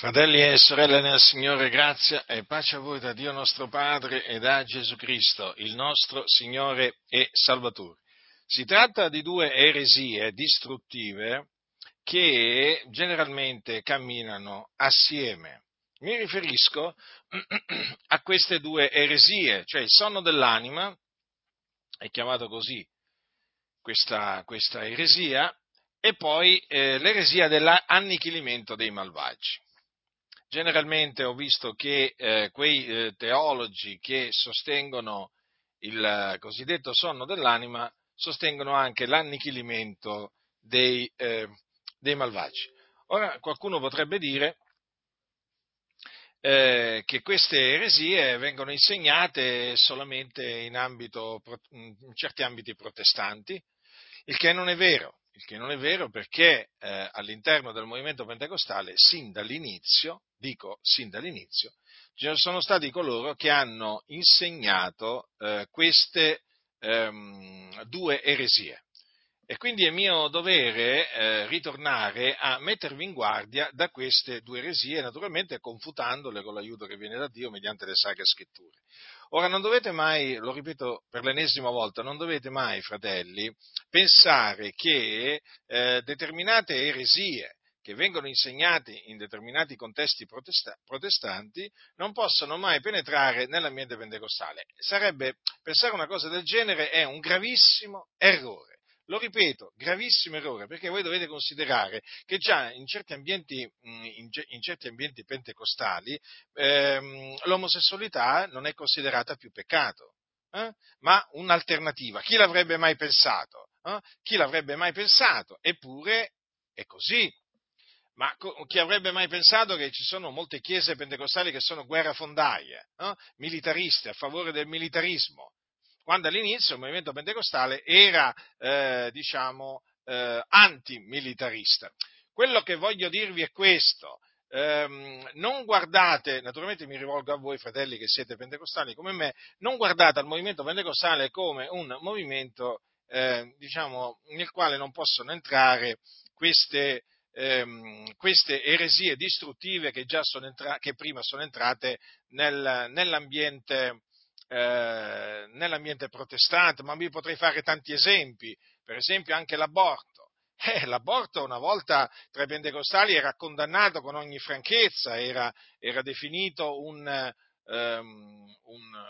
Fratelli e sorelle nel Signore, grazia e pace a voi da Dio nostro Padre e da Gesù Cristo, il nostro Signore e Salvatore. Si tratta di due eresie distruttive che generalmente camminano assieme. Mi riferisco a queste due eresie, cioè il sonno dell'anima, è chiamato così questa, questa eresia, e poi eh, l'eresia dell'annichilimento dei malvagi. Generalmente ho visto che eh, quei eh, teologi che sostengono il eh, cosiddetto sonno dell'anima sostengono anche l'annichilimento dei, eh, dei malvagi. Ora qualcuno potrebbe dire eh, che queste eresie vengono insegnate solamente in, ambito, in certi ambiti protestanti, il che non è vero il che non è vero perché eh, all'interno del movimento pentecostale, sin dall'inizio, dico sin dall'inizio, ci sono stati coloro che hanno insegnato eh, queste ehm, due eresie. E quindi è mio dovere eh, ritornare a mettervi in guardia da queste due eresie, naturalmente confutandole con l'aiuto che viene da Dio mediante le sacre scritture. Ora non dovete mai, lo ripeto per l'ennesima volta, non dovete mai, fratelli, pensare che eh, determinate eresie che vengono insegnate in determinati contesti protesta- protestanti non possono mai penetrare nell'ambiente pentecostale. Sarebbe, pensare una cosa del genere è un gravissimo errore. Lo ripeto, gravissimo errore, perché voi dovete considerare che già in certi ambienti, mm, in certi ambienti pentecostali ehm, l'omosessualità non è considerata più peccato, eh? ma un'alternativa. Chi l'avrebbe mai pensato? Eh? Chi l'avrebbe mai pensato? Eppure è così. Ma chi avrebbe mai pensato che ci sono molte chiese pentecostali che sono guerrafondaie, eh? militariste, a favore del militarismo? Quando all'inizio il movimento pentecostale era, eh, diciamo, eh, antimilitarista. Quello che voglio dirvi è questo. Um, non guardate, naturalmente mi rivolgo a voi fratelli che siete pentecostali come me, non guardate al movimento pentecostale come un movimento eh, diciamo, nel quale non possono entrare queste, ehm, queste eresie distruttive che, entra- che, prima sono entrate nel, nell'ambiente, eh, nell'ambiente protestante, ma vi potrei fare tanti esempi, per esempio anche l'aborto. Eh, l'aborto una volta tra i pentecostali era condannato con ogni franchezza, era, era definito un, um, un,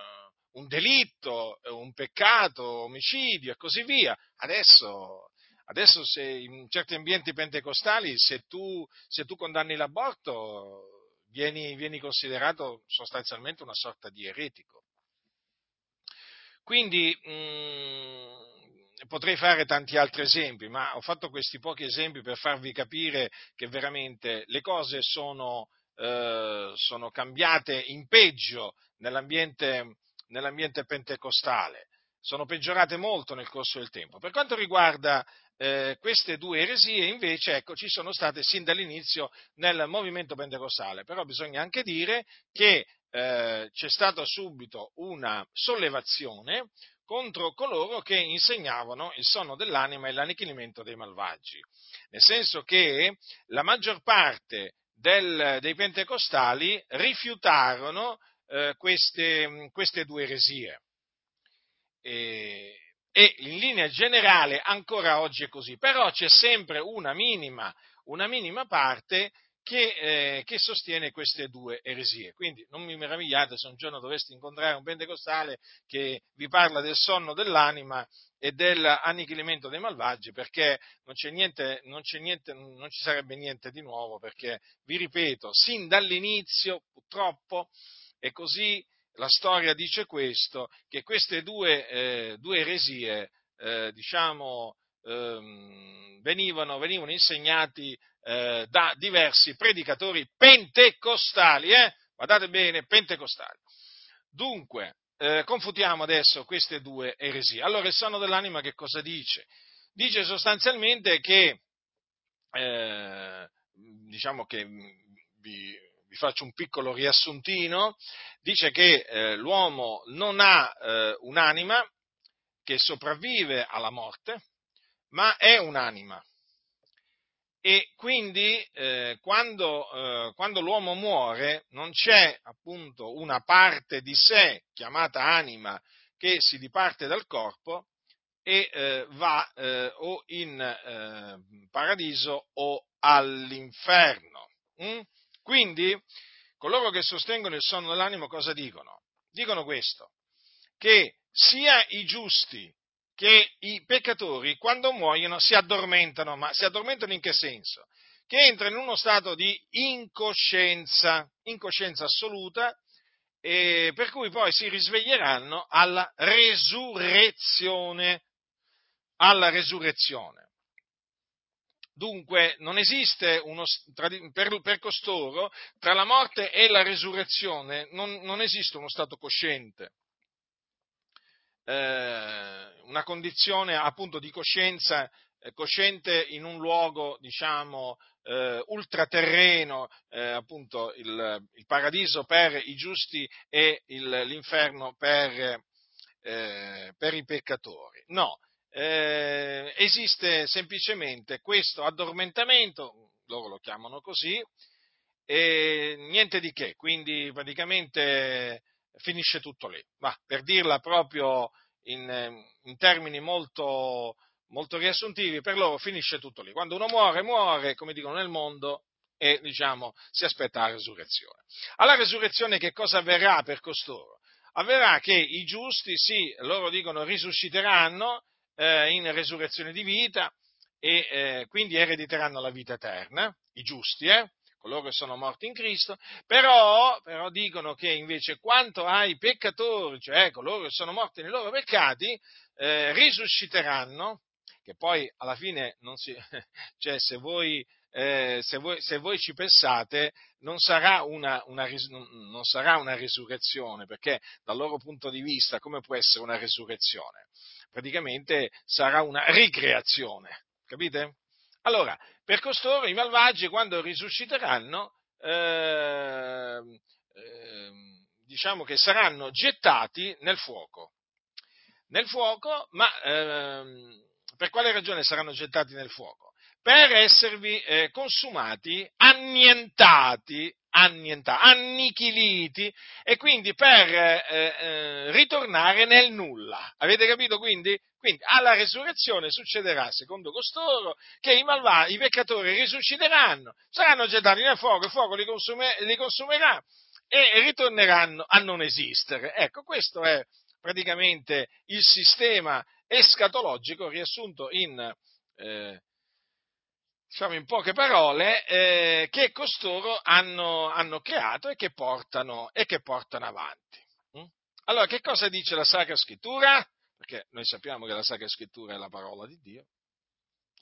un, delitto, un peccato, omicidio e così via. Adesso, adesso se in certi ambienti pentecostali se tu, se tu condanni l'aborto vieni, vieni considerato sostanzialmente una sorta di eretico. Quindi mh, mm, potrei fare tanti altri esempi, ma ho fatto questi pochi esempi per farvi capire che veramente le cose sono, eh, sono cambiate in peggio nell'ambiente, nell'ambiente, pentecostale, sono peggiorate molto nel corso del tempo. Per quanto riguarda eh, queste due eresie, invece, ecco, ci sono state sin dall'inizio nel movimento pentecostale, però bisogna anche dire che eh, c'è stata subito una sollevazione contro coloro che insegnavano il sonno dell'anima e l'annichilimento dei malvagi. Nel senso che la maggior parte del, dei pentecostali rifiutarono eh, queste, queste, due eresie. E, e, in linea generale ancora oggi è così, però c'è sempre una minima, una minima parte che, eh, che, sostiene queste due eresie. Quindi non mi meravigliate se un giorno doveste incontrare un pentecostale che vi parla del sonno dell'anima e dell'annichilimento dei malvagi, perché non, niente, non, niente, non ci sarebbe niente di nuovo, perché vi ripeto, sin dall'inizio purtroppo è così, la storia dice questo, che queste due, eh, due eresie, eh, diciamo, ehm, venivano, venivano insegnati eh, da diversi predicatori pentecostali, eh? guardate bene, pentecostali. Dunque, eh, confutiamo adesso queste due eresie. Allora, il sonno dell'anima che cosa dice? Dice sostanzialmente che, eh, diciamo che vi, vi, faccio un piccolo riassuntino, dice che eh, l'uomo non ha eh, un'anima che sopravvive alla morte, ma è un'anima E quindi eh, quando, eh, quando, l'uomo muore non c'è appunto una parte di sé chiamata anima che si diparte dal corpo e eh, va eh, o in eh, paradiso o all'inferno. Mm? Quindi coloro che sostengono il sonno dell'animo cosa dicono? Dicono questo, che sia i giusti che i peccatori quando muoiono si addormentano, ma si addormentano in che senso? Che entrano in uno stato di incoscienza, incoscienza assoluta, e per cui poi si risveglieranno alla resurrezione, alla resurrezione. Dunque non esiste uno, per, per, costoro, tra la morte e la resurrezione, non, non esiste uno stato cosciente eh, una condizione appunto di coscienza eh, cosciente in un luogo, diciamo, eh, ultraterreno, eh, appunto il, il, paradiso per i giusti e il, l'inferno per, eh, per, i peccatori. No, eh, esiste semplicemente questo addormentamento, loro lo chiamano così, e niente di che, quindi praticamente finisce tutto lì. Ma per dirla proprio in, in termini molto, molto riassuntivi, per loro finisce tutto lì. Quando uno muore, muore, come dicono nel mondo, e diciamo, si aspetta la resurrezione. Alla resurrezione che cosa avverrà per costoro? Avverrà che i giusti, sì, loro dicono, risusciteranno eh, in resurrezione di vita e eh, quindi erediteranno la vita eterna, i giusti, eh? Coloro che sono morti in Cristo, però, però, dicono che invece quanto ai peccatori, cioè coloro che sono morti nei loro peccati, eh, risusciteranno, che poi alla fine non si, cioè se voi, eh, se, voi, se voi, ci pensate non sarà, una, una, non sarà una risurrezione, perché dal loro punto di vista come può essere una risurrezione? Praticamente sarà una ricreazione, capite? Allora, per costoro i malvagi quando risusciteranno, eh, eh, diciamo che saranno gettati nel fuoco. Nel fuoco, ma eh, per quale ragione saranno gettati nel fuoco? Per esservi eh, consumati, annientati annientati, annichiliti e quindi per eh, eh, ritornare nel nulla. Avete capito quindi? Quindi alla resurrezione succederà, secondo costoro, che i malvagi, i peccatori risusciteranno, saranno gettati nel fuoco, il fuoco li, consume, li consumerà e ritorneranno a non esistere. Ecco, questo è praticamente il sistema escatologico riassunto in eh, diciamo in poche parole, eh, che costoro hanno, hanno creato e che, portano, e che portano avanti. Mm? Allora, che cosa dice la Sacra Scrittura? Perché noi sappiamo che la Sacra Scrittura è la parola di Dio,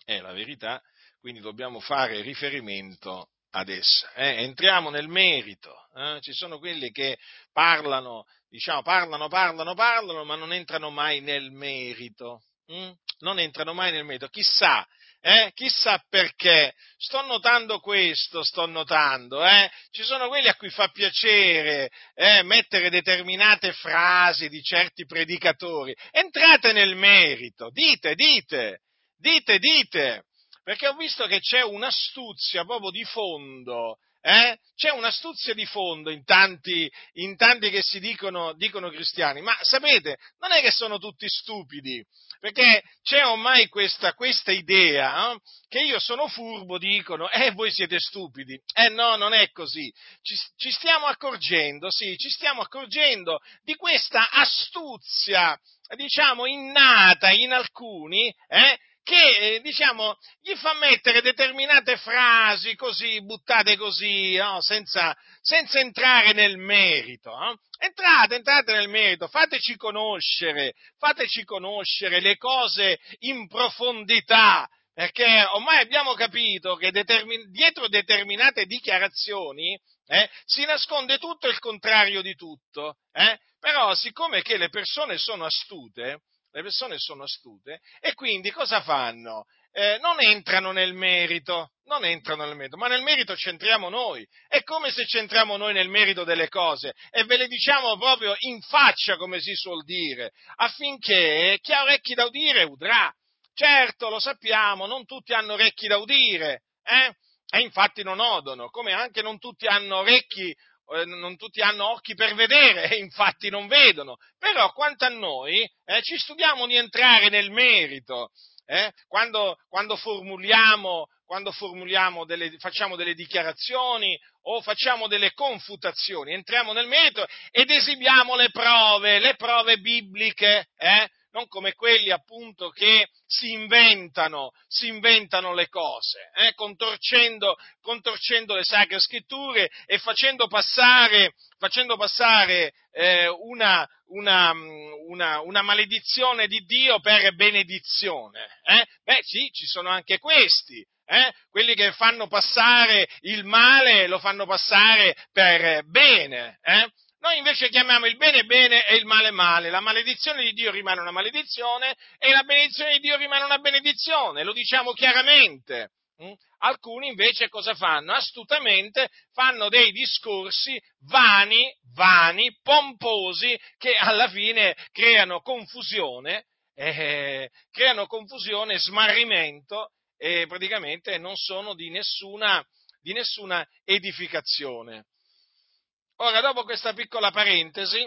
è la verità, quindi dobbiamo fare riferimento ad essa. Eh? Entriamo nel merito. Eh? Ci sono quelli che parlano, diciamo, parlano, parlano, parlano, ma non entrano mai nel merito. Mm? Non entrano mai nel merito. Chissà eh? Chissà perché. Sto notando questo, sto notando. Eh? Ci sono quelli a cui fa piacere eh, mettere determinate frasi di certi predicatori. Entrate nel merito, dite, dite, dite, dite. Perché ho visto che c'è un'astuzia proprio di fondo eh? C'è un'astuzia di fondo in tanti, in tanti che si dicono, dicono, cristiani, ma sapete, non è che sono tutti stupidi, perché c'è ormai questa, questa idea eh? che io sono furbo, dicono, eh, voi siete stupidi. Eh no, non è così. Ci, ci stiamo accorgendo, sì, ci stiamo accorgendo di questa astuzia diciamo, innata in alcuni, eh, che eh, diciamo, gli fa mettere determinate frasi così, buttate così, no? senza, senza, entrare nel merito. No? Entrate, entrate nel merito, fateci conoscere, fateci conoscere le cose in profondità, perché ormai abbiamo capito che determin- dietro determinate dichiarazioni eh, si nasconde tutto il contrario di tutto, eh? però siccome che le persone sono astute, le persone sono astute e quindi cosa fanno? Eh, non entrano nel merito, non entrano nel merito, ma nel merito c'entriamo noi. È come se c'entriamo noi nel merito delle cose e ve le diciamo proprio in faccia, come si suol dire, affinché chi ha orecchi da udire udrà. Certo, lo sappiamo, non tutti hanno orecchi da udire, eh? E infatti non odono, come anche non tutti hanno orecchi eh, non tutti hanno occhi per vedere e infatti non vedono, però quanto a noi eh, ci studiamo di entrare nel merito, eh? quando, quando, formuliamo, quando formuliamo delle, facciamo delle dichiarazioni o facciamo delle confutazioni, entriamo nel merito ed esibiamo le prove, le prove bibliche, eh? Non come quelli appunto che si inventano, si inventano le cose, eh, contorcendo, contorcendo, le sacre scritture e facendo passare, facendo passare eh, una, una, una, una, maledizione di Dio per benedizione. Eh? Beh sì, ci sono anche questi, eh? quelli che fanno passare il male lo fanno passare per bene. Eh? Noi invece chiamiamo il bene bene e il male male. La maledizione di Dio rimane una maledizione e la benedizione di Dio rimane una benedizione, lo diciamo chiaramente. Mm? Alcuni invece cosa fanno? Astutamente fanno dei discorsi vani, vani, pomposi, che alla fine creano confusione, eh, creano confusione, smarrimento e praticamente non sono di nessuna, di nessuna edificazione. Ora, dopo questa piccola parentesi,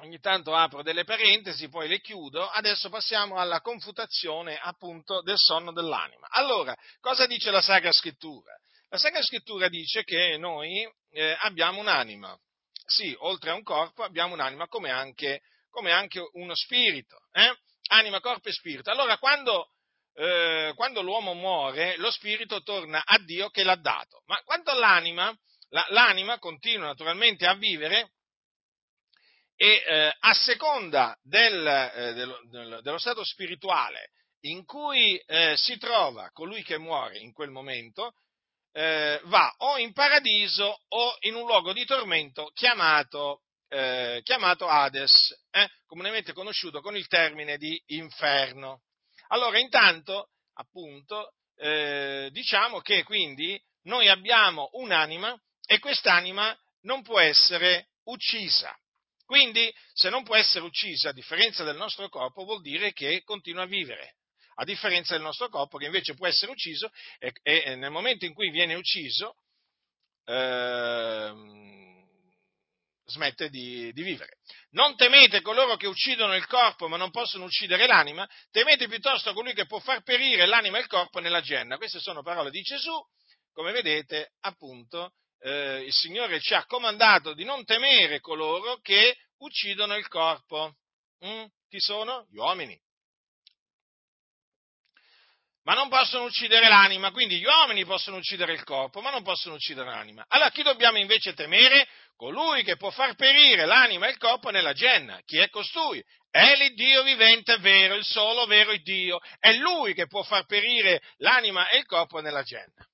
ogni tanto apro delle parentesi, poi le chiudo, adesso passiamo alla confutazione appunto del sonno dell'anima. Allora, cosa dice la Sacra Scrittura? La Sacra Scrittura dice che noi eh, abbiamo un'anima, sì, oltre a un corpo abbiamo un'anima come anche, come anche uno spirito, eh? anima, corpo e spirito. Allora, quando, eh, quando l'uomo muore, lo spirito torna a Dio che l'ha dato, ma quanto all'anima, la, l'anima continua naturalmente a vivere e eh, a seconda del, eh, dello, dello, stato spirituale in cui eh, si trova colui che muore in quel momento, eh, va o in paradiso o in un luogo di tormento chiamato, eh, chiamato Hades, eh, comunemente conosciuto con il termine di inferno. Allora, intanto, appunto, diciamo che quindi noi abbiamo un'anima e quest'anima non può essere uccisa. Quindi, se non può essere uccisa, a differenza del nostro corpo, vuol dire che continua a vivere, a differenza del nostro corpo che invece può essere ucciso e, e nel momento in cui viene ucciso eh, smette di, di, vivere. Non temete coloro che uccidono il corpo ma non possono uccidere l'anima, temete piuttosto colui che può far perire l'anima e il corpo nella genna. Queste sono parole di Gesù, come vedete appunto eh, il Signore ci ha comandato di non temere coloro che uccidono il corpo. Mm? Chi sono? Gli uomini. Ma non possono uccidere l'anima, quindi gli uomini possono uccidere il corpo, ma non possono uccidere l'anima. Allora chi dobbiamo invece temere? Colui che può far perire l'anima e il corpo nella genna. Chi è costui? È l'Iddio vivente vero, il solo vero Dio. È Lui che può far perire l'anima e il corpo nella genna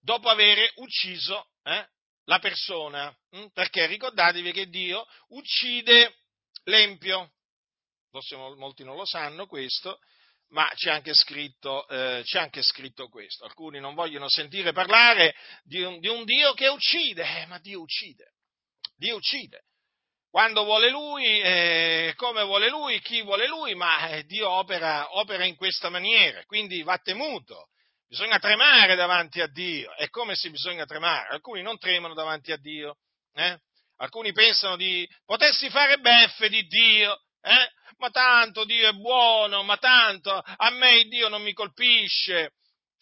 dopo aver ucciso eh, la persona, hm? perché ricordatevi che Dio uccide l'empio, forse molti non lo sanno questo, ma c'è anche, scritto, eh, c'è anche scritto, questo. Alcuni non vogliono sentire parlare di un, di un Dio che uccide, eh, ma Dio uccide, Dio uccide. Quando vuole Lui, eh, come vuole Lui, chi vuole Lui, ma eh, Dio opera, opera in questa maniera, quindi va temuto Bisogna tremare davanti a Dio. E come si bisogna tremare? Alcuni non tremano davanti a Dio. Eh? Alcuni pensano di potessi fare beffe di Dio. Eh? Ma tanto Dio è buono, ma tanto a me Dio non mi colpisce.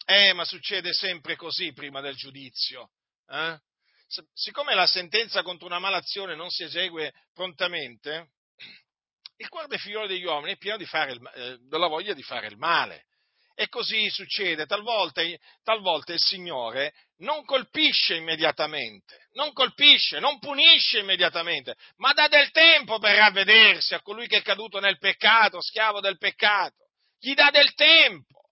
Eh, ma succede sempre così prima del giudizio. Eh? Siccome la sentenza contro una malazione non si esegue prontamente, il cuore dei figlioli degli uomini è pieno il, eh, della voglia di fare il male. E così succede, talvolta, talvolta, il Signore non colpisce immediatamente, non colpisce, non punisce immediatamente, ma dà del tempo per ravvedersi a colui che è caduto nel peccato, schiavo del peccato. Gli dà del tempo,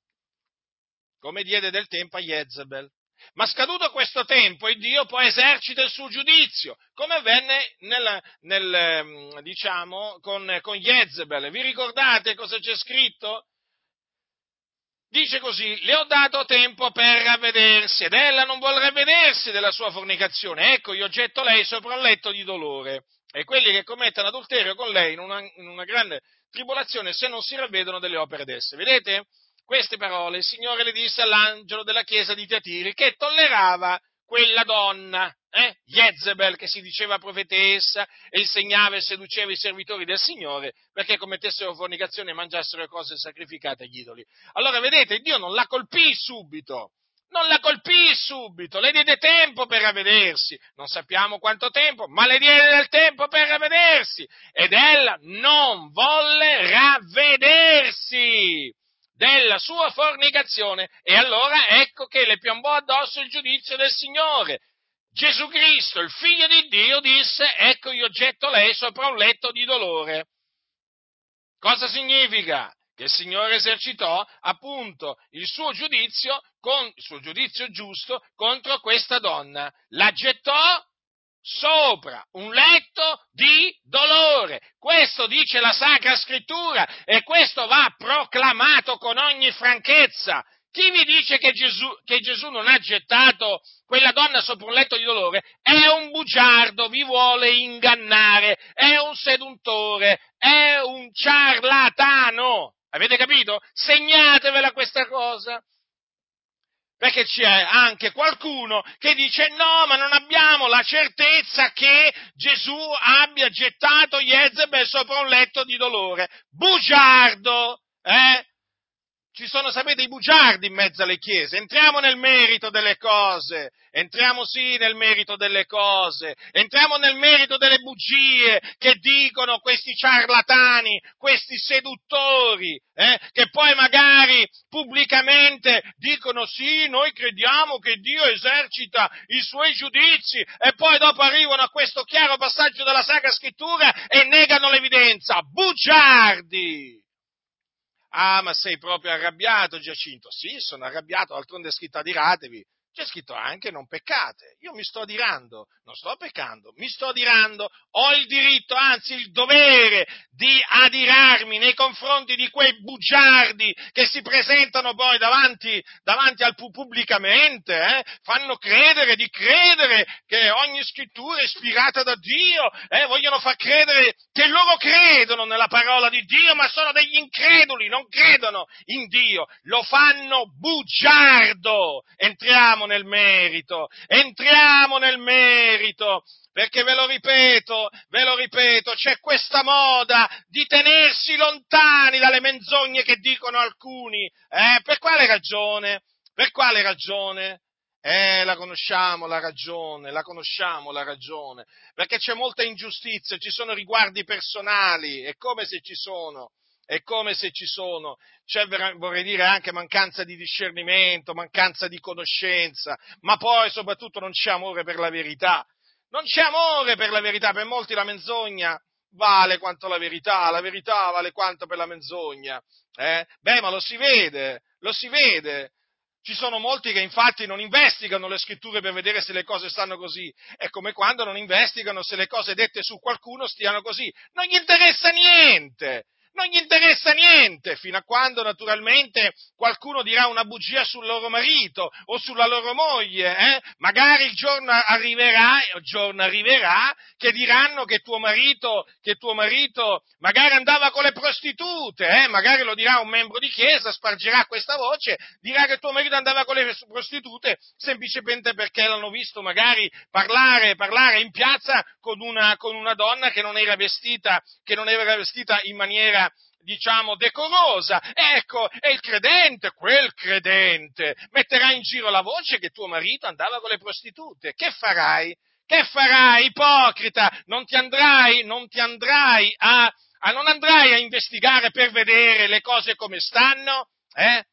come diede del tempo a Jezebel. Ma scaduto questo tempo, il Dio poi esercita il suo giudizio, come avvenne nel, nel, ehm, diciamo, con, con Jezebel. Vi ricordate cosa c'è scritto? Dice così, le ho dato tempo per ravvedersi ed ella non vuole ravvedersi della sua fornicazione. Ecco, io getto lei sopra un letto di dolore e quelli che commettono adulterio con lei in una, in una grande tribolazione se non si ravvedono delle opere d'esse. Vedete? queste parole il Signore le disse all'angelo della chiesa di Tiatiri che tollerava quella donna, eh? Jezebel, che si diceva profetessa e insegnava e seduceva i servitori del Signore perché commettessero fornicazione e mangiassero cose sacrificate agli idoli. Allora vedete, Dio non la colpì subito, non la colpì subito, le diede tempo per ravvedersi, non sappiamo quanto tempo, ma le diede del tempo per ravvedersi ed ella non volle ravvedersi della sua fornicazione e allora ecco che le piombò addosso il giudizio del Signore. Gesù Cristo, il figlio di Dio, disse, ecco io getto lei sopra un letto di dolore. Cosa significa? Che il Signore esercitò appunto il suo giudizio, con, il suo giudizio giusto contro questa donna. La gettò sopra un letto di dolore. Questo dice la Sacra Scrittura e questo va proclamato con ogni franchezza. Chi vi dice che Gesù, che Gesù, non ha gettato quella donna sopra un letto di dolore è un bugiardo, vi vuole ingannare, è un seduttore, è un ciarlatano. Avete capito? Segnatevela questa cosa perché c'è anche qualcuno che dice no, ma non abbiamo la certezza che Gesù abbia gettato Jezebel sopra un letto di dolore. Bugiardo! Eh? Ci sono, sapete, i bugiardi in mezzo alle chiese. Entriamo nel merito delle cose. Entriamo sì nel merito delle cose. Entriamo nel merito delle bugie che dicono questi ciarlatani, questi seduttori, eh, che poi magari pubblicamente dicono sì, noi crediamo che Dio esercita i suoi giudizi e poi dopo arrivano a questo chiaro passaggio della Sacra Scrittura e negano l'evidenza. Bugiardi! Ah, ma sei proprio arrabbiato, Giacinto? Sì, sono arrabbiato, d'altronde è scritto adiratevi c'è scritto anche non peccate. Io mi sto adirando, non sto peccando, mi sto adirando, ho il diritto, anzi il dovere di adirarmi nei confronti di quei bugiardi che si presentano poi davanti, davanti al pubblicamente, eh? fanno credere di credere che ogni scrittura è ispirata da Dio, eh? vogliono far credere che loro credono nella parola di Dio, ma sono degli increduli, non credono in Dio, lo fanno bugiardo. Entriamo nel merito, entriamo nel merito, perché ve lo ripeto, ve lo ripeto, c'è questa moda di tenersi lontani dalle menzogne che dicono alcuni. Eh, per quale ragione? Per quale ragione? Eh, la conosciamo la ragione, la conosciamo la ragione, perché c'è molta ingiustizia, ci sono riguardi personali, è come se ci sono, è come se ci sono, c'è vorrei dire anche mancanza di discernimento, mancanza di conoscenza, ma poi soprattutto non c'è amore per la verità. Non c'è amore per la verità, per molti la menzogna vale quanto la verità, la verità vale quanto per la menzogna. Eh? Beh, ma lo si vede, lo si vede. Ci sono molti che infatti non investigano le scritture per vedere se le cose stanno così. È come quando non investigano se le cose dette su qualcuno stiano così. Non gli interessa niente non gli interessa niente, fino a quando naturalmente qualcuno dirà una bugia sul loro marito o sulla loro moglie, eh? magari il giorno arriverà, il giorno arriverà che diranno che tuo marito, che tuo marito magari andava con le prostitute, eh? magari lo dirà un membro di chiesa, spargerà questa voce, dirà che tuo marito andava con le prostitute semplicemente perché l'hanno visto magari parlare, parlare in piazza con una, con una donna che non era vestita, che non era vestita in maniera diciamo, decorosa. Ecco, e il credente, quel credente, metterà in giro la voce che tuo marito andava con le prostitute. Che farai? Che farai, ipocrita? Non ti andrai, non ti andrai a, a non andrai a investigare per vedere le cose come stanno? Eh?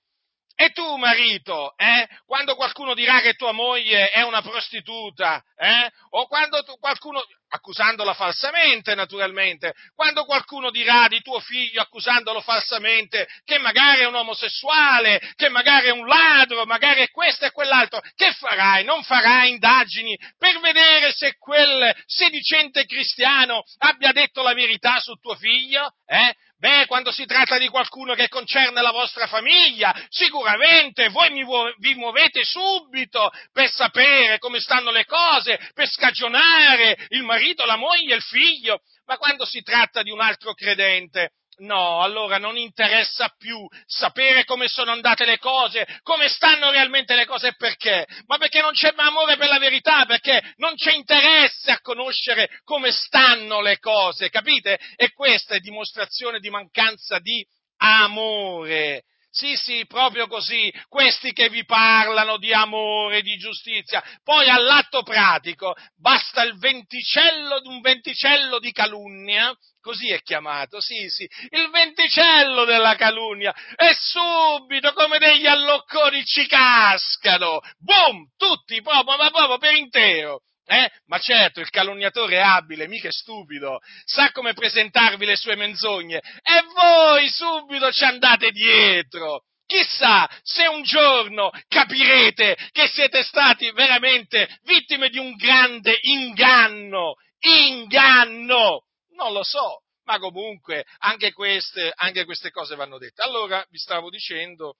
E tu, marito, eh, quando qualcuno dirà che tua moglie è una prostituta, eh, o quando tu, qualcuno, accusandola falsamente naturalmente, quando qualcuno dirà di tuo figlio accusandolo falsamente che magari è un omosessuale, che magari è un ladro, magari è questo e quell'altro, che farai? Non farai indagini per vedere se quel sedicente cristiano abbia detto la verità su tuo figlio? Eh? Beh, quando si tratta di qualcuno che concerne la vostra famiglia, sicuramente voi vi muovete subito per sapere come stanno le cose, per scagionare il marito, la moglie, il figlio, ma quando si tratta di un altro credente, No, allora non interessa più sapere come sono andate le cose, come stanno realmente le cose e perché. Ma perché non c'è amore per la verità, perché non c'è interesse a conoscere come stanno le cose, capite? E questa è dimostrazione di mancanza di amore. Sì, sì, proprio così, questi che vi parlano di amore, di giustizia, poi all'atto pratico basta il venticello, un venticello di calunnia, così è chiamato, sì, sì, il venticello della calunnia, e subito come degli allocconi ci cascano, boom, tutti proprio, ma proprio per intero. Eh? Ma certo, il calunniatore è abile, mica è stupido, sa come presentarvi le sue menzogne e voi subito ci andate dietro. Chissà se un giorno capirete che siete stati veramente vittime di un grande inganno. Inganno! Non lo so, ma comunque anche queste, anche queste cose vanno dette. Allora vi stavo dicendo,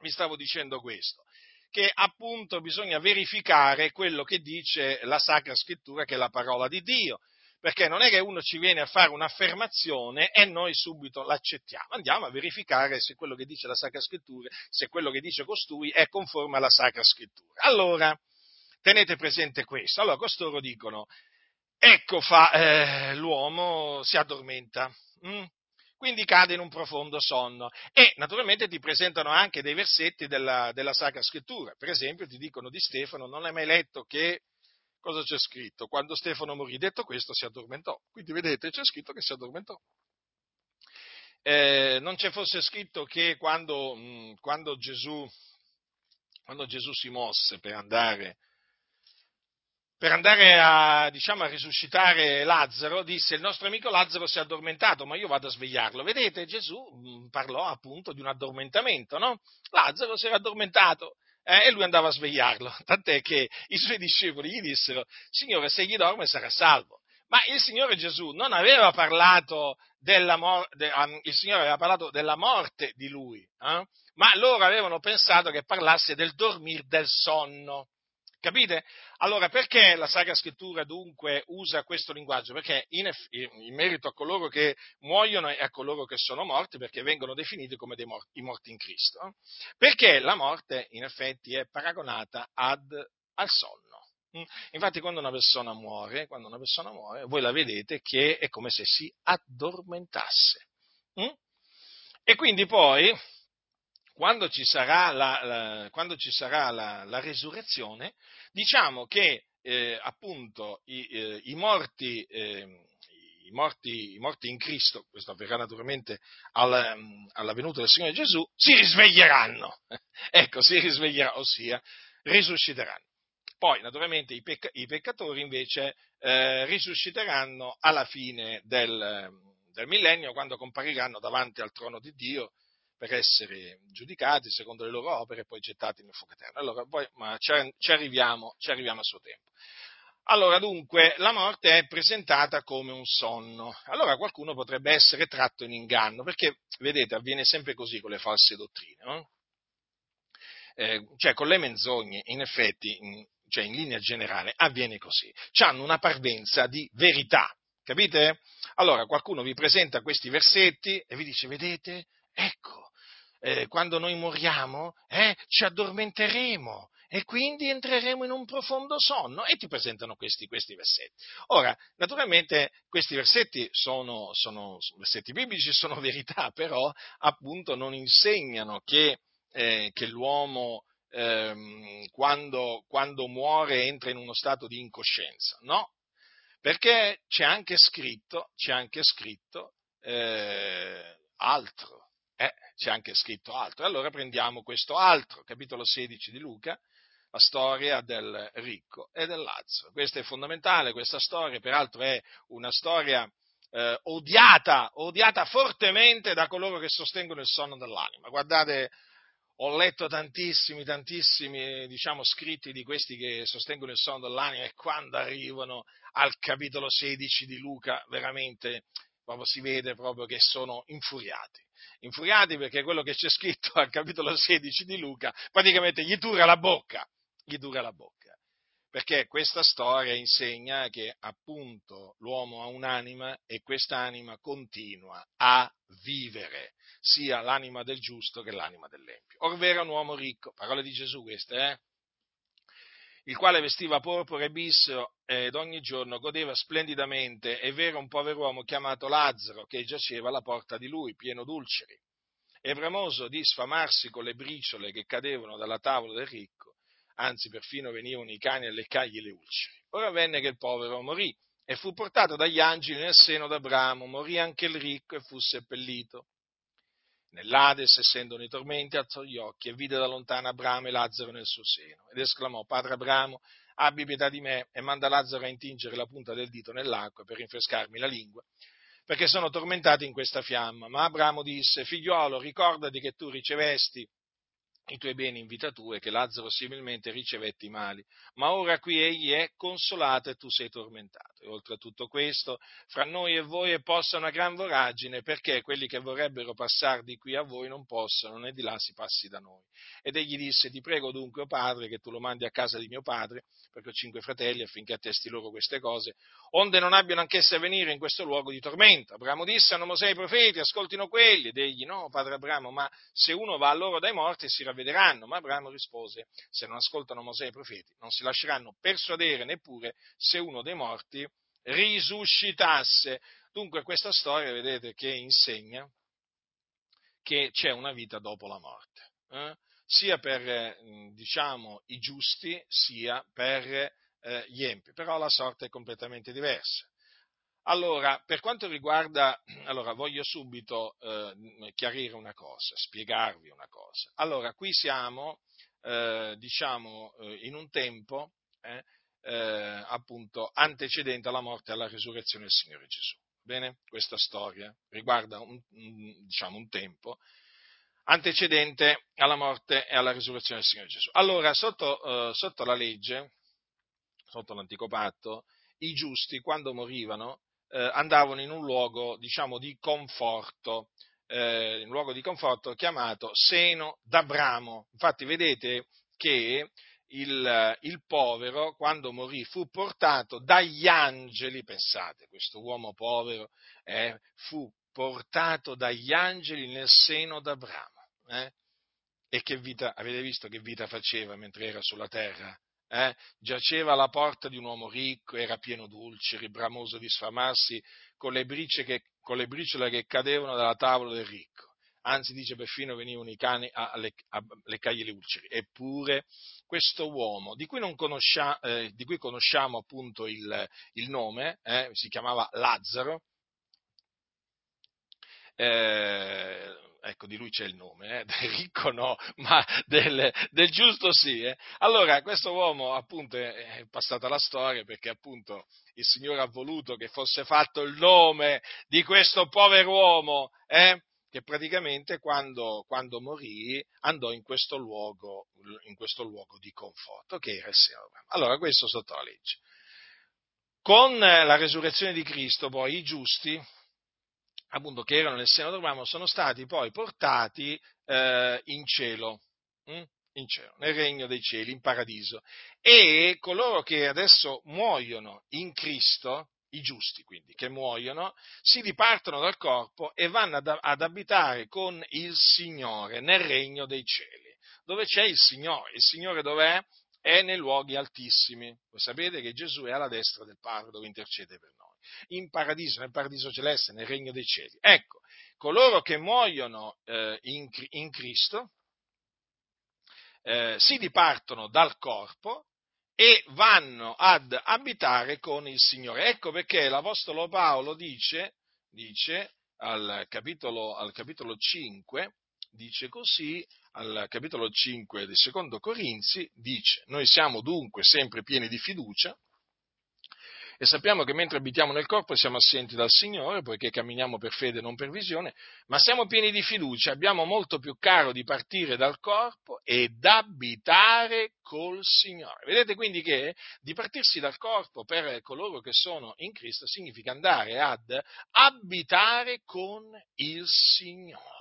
vi stavo dicendo questo che appunto bisogna verificare quello che dice la Sacra Scrittura, che è la parola di Dio. Perché non è che uno ci viene a fare un'affermazione e noi subito l'accettiamo. Andiamo a verificare se quello che dice la Sacra Scrittura, se quello che dice costui è conforme alla Sacra Scrittura. Allora, tenete presente questo. Allora, costoro dicono, ecco fa, eh, l'uomo si addormenta. Mm? Quindi cade in un profondo sonno. E naturalmente ti presentano anche dei versetti della, della Sacra Scrittura. Per esempio ti dicono di Stefano, non hai mai letto che cosa c'è scritto? Quando Stefano morì, detto questo, si addormentò. Quindi vedete, c'è scritto che si addormentò. Eh, non c'è fosse scritto che quando, mh, quando, Gesù, quando Gesù si mosse per andare per andare a, diciamo, a risuscitare Lazzaro, disse il nostro amico Lazzaro si è addormentato, ma io vado a svegliarlo. Vedete, Gesù mm, parlò appunto di un addormentamento, no? Lazzaro si era addormentato eh, e lui andava a svegliarlo, tant'è che i suoi discepoli gli dissero, Signore, se gli dorme sarà salvo. Ma il Signore Gesù non aveva parlato della, mor- de- um, il Signore aveva parlato della morte di lui, eh? ma loro avevano pensato che parlasse del dormire del sonno. Capite? Allora, perché la Sacra Scrittura dunque usa questo linguaggio? Perché in, in, merito a coloro che muoiono e a coloro che sono morti, perché vengono definiti come dei morti, i morti in Cristo. Perché la morte, in effetti, è paragonata ad, al sonno. Mm? Infatti, quando una persona muore, quando una persona muore, voi la vedete che è come se si addormentasse. Mm? E quindi poi, quando ci sarà la, la, ci sarà la, la resurrezione, diciamo che eh, appunto i, eh, i, morti, eh, i, morti, i, morti, in Cristo, questo avverrà naturalmente alla, alla venuta del Signore Gesù, si risveglieranno. ecco, si risveglieranno, ossia risusciteranno. Poi, naturalmente, i, pecc- i peccatori invece eh, risusciteranno alla fine del, del millennio, quando compariranno davanti al trono di Dio per essere giudicati secondo le loro opere e poi gettati nel fuoco eterno. Allora, poi, ma ci arriviamo, ci arriviamo a suo tempo. Allora, dunque, la morte è presentata come un sonno. Allora qualcuno potrebbe essere tratto in inganno, perché, vedete, avviene sempre così con le false dottrine. No? Eh, cioè, con le menzogne, in effetti, in, cioè in linea generale, avviene così. Hanno una parvenza di verità, capite? Allora, qualcuno vi presenta questi versetti e vi dice, vedete, ecco, eh, quando noi moriamo, eh, ci addormenteremo e quindi entreremo in un profondo sonno e ti presentano questi, questi versetti. Ora, naturalmente questi versetti sono, sono, versetti biblici, sono verità, però appunto non insegnano che, eh, che l'uomo ehm, quando, quando muore entra in uno stato di incoscienza, no? Perché c'è anche scritto, c'è anche scritto eh, altro eh, c'è anche scritto altro. Allora prendiamo questo altro, capitolo 16 di Luca, la storia del ricco e del Lazzaro. Questa è fondamentale, questa storia peraltro è una storia eh, odiata, odiata fortemente da coloro che sostengono il sonno dell'anima. Guardate, ho letto tantissimi, tantissimi, diciamo, scritti di questi che sostengono il sonno dell'anima e quando arrivano al capitolo 16 di Luca, veramente proprio si vede proprio che sono infuriati. Infuriati perché quello che c'è scritto al capitolo 16 di Luca praticamente gli dura la bocca, gli dura la bocca. perché questa storia insegna che appunto l'uomo ha un'anima e quest'anima continua a vivere, sia l'anima del giusto che l'anima dell'empio. Orvero un uomo ricco, parole di Gesù queste, eh? Il quale vestiva porpora e bisso ed ogni giorno godeva splendidamente, e vero un pover'uomo chiamato Lazzaro che giaceva alla porta di lui, pieno d'ulceri, e bramoso di sfamarsi con le briciole che cadevano dalla tavola del ricco, anzi perfino venivano i cani a leccargli le ulceri. Ora venne che il povero morì e fu portato dagli angeli nel seno d'Abramo, morì anche il ricco e fu seppellito. Nell'Ades, essendo nei tormenti, alzò gli occhi e vide da lontano Abramo e Lazzaro nel suo seno, ed esclamò, Padre Abramo, abbi pietà di me e manda Lazzaro a intingere la punta del dito nell'acqua per rinfrescarmi la lingua, perché sono tormentato in questa fiamma. Ma Abramo disse, figliuolo, ricordati che tu ricevesti i tuoi beni in vita tua e che Lazzaro similmente ricevette i mali, ma ora qui egli è consolato e tu sei tormentato. E oltre a tutto questo, fra noi e voi è posta una gran voragine, perché quelli che vorrebbero passare di qui a voi non possono, né di là si passi da noi. Ed egli disse, ti prego dunque, o padre, che tu lo mandi a casa di mio padre, perché ho cinque fratelli, affinché attesti loro queste cose, onde non abbiano anch'esse a venire in questo luogo di tormento. Abramo disse, hanno Mosè i profeti, ascoltino quelli. Ed egli, no, padre Abramo, ma se uno va a loro dai morti si ravvederanno. Ma Abramo rispose, se non ascoltano Mosè i profeti, non si lasceranno persuadere neppure se uno dei morti risuscitasse. Dunque questa storia, vedete, che insegna che c'è una vita dopo la morte, eh? sia per, diciamo, i giusti, sia per eh, gli empi, però la sorte è completamente diversa. Allora, per quanto riguarda, allora voglio subito eh, chiarire una cosa, spiegarvi una cosa. Allora, qui siamo, eh, diciamo, eh, in un tempo, eh, eh, appunto, antecedente alla morte e alla risurrezione del Signore Gesù. Bene? Questa storia riguarda un, diciamo, un tempo antecedente alla morte e alla risurrezione del Signore Gesù. Allora, sotto, eh, sotto la legge, sotto l'antico patto, i giusti, quando morivano, eh, andavano in un luogo, diciamo, di conforto, eh, un luogo di conforto chiamato Seno d'Abramo. Infatti vedete che il, il, povero, quando morì, fu portato dagli angeli, pensate, questo uomo povero eh, fu portato dagli angeli nel seno d'Abramo. Eh? E che vita, avete visto che vita faceva mentre era sulla terra? Eh, giaceva alla porta di un uomo ricco, era pieno d'ulceri, bramoso di sfamarsi con le, che, con le briciole che cadevano dalla tavola del ricco. Anzi, dice, perfino venivano i cani a, leccargli le ulceri. Eppure, questo uomo, di cui, conoscia, eh, di cui conosciamo appunto il, il nome, eh, si chiamava Lazzaro, eh, ecco, di lui c'è il nome, eh, del ricco no, ma del, del giusto sì. Eh. Allora, questo uomo appunto è, passata la storia perché appunto il Signore ha voluto che fosse fatto il nome di questo povero uomo, eh, che praticamente quando, quando, morì andò in questo, luogo, in questo luogo di conforto, che era il Signore. Allora, questo sotto la legge. Con la resurrezione di Cristo, poi i giusti appunto che erano nel seno d'Abramo sono stati poi portati eh, in cielo, hm? in cielo, nel regno dei cieli, in paradiso. E coloro che adesso muoiono in Cristo, i giusti quindi, che muoiono, si dipartono dal corpo e vanno ad, ad abitare con il Signore nel regno dei cieli, dove c'è il Signore. Il Signore dov'è? È nei luoghi altissimi. Voi sapete che Gesù è alla destra del Padre dove intercede per noi in paradiso, nel paradiso celeste, nel regno dei cieli. Ecco, coloro che muoiono eh, in, in, Cristo eh, si dipartono dal corpo e vanno ad abitare con il Signore. Ecco perché l'Apostolo Paolo dice, dice al, capitolo, al capitolo 5, dice così, al capitolo 5 del secondo Corinzi, dice, noi siamo dunque sempre pieni di fiducia, e sappiamo che mentre abitiamo nel corpo siamo assenti dal Signore, poiché camminiamo per fede e non per visione, ma siamo pieni di fiducia, abbiamo molto più caro di partire dal corpo ed abitare col Signore. Vedete quindi che dipartirsi dal corpo per coloro che sono in Cristo significa andare ad abitare con il Signore.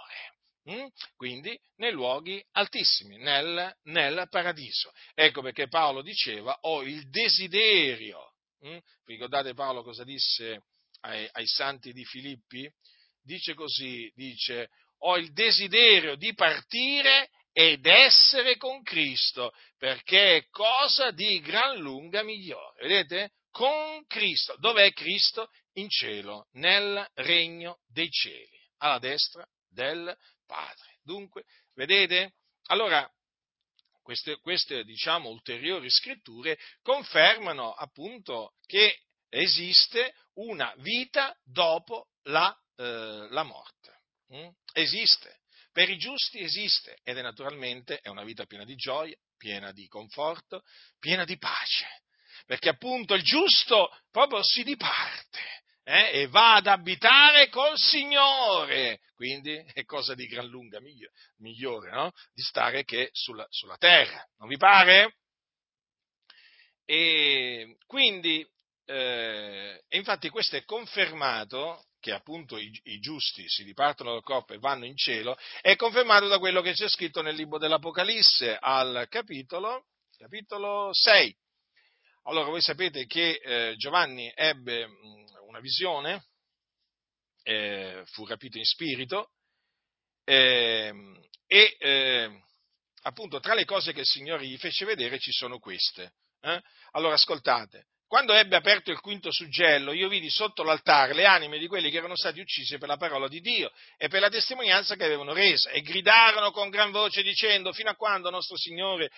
Mm? quindi nei luoghi altissimi, nel, nel, paradiso. Ecco perché Paolo diceva ho il desiderio. Mm? Ricordate Paolo cosa disse ai, ai santi di Filippi? Dice così, dice ho il desiderio di partire ed essere con Cristo, perché è cosa di gran lunga migliore. Vedete? Con Cristo. Dov'è Cristo? In cielo, nel regno dei cieli, alla destra del Padre. Dunque, vedete? Allora, queste, queste diciamo, ulteriori scritture confermano appunto che esiste una vita dopo la, eh, la morte. Mm? Esiste. Per i giusti esiste ed è naturalmente è una vita piena di gioia, piena di conforto, piena di pace. Perché appunto il giusto proprio si diparte eh, e va ad abitare col Signore. Quindi è cosa di gran lunga migliore, no? di stare che sulla, sulla terra. Non vi pare? E quindi, eh, infatti questo è confermato che appunto i, i, giusti si dipartono dal corpo e vanno in cielo, è confermato da quello che c'è scritto nel libro dell'Apocalisse al capitolo, capitolo 6. Allora voi sapete che eh, Giovanni ebbe una visione, eh, fu rapito in spirito eh, e eh, appunto tra le cose che il Signore gli fece vedere ci sono queste. Eh. Allora ascoltate, quando ebbe aperto il quinto suggello, io vidi sotto l'altare le anime di quelli che erano stati uccisi per la parola di Dio e per la testimonianza che avevano resa e gridarono con gran voce dicendo fino a quando nostro Signore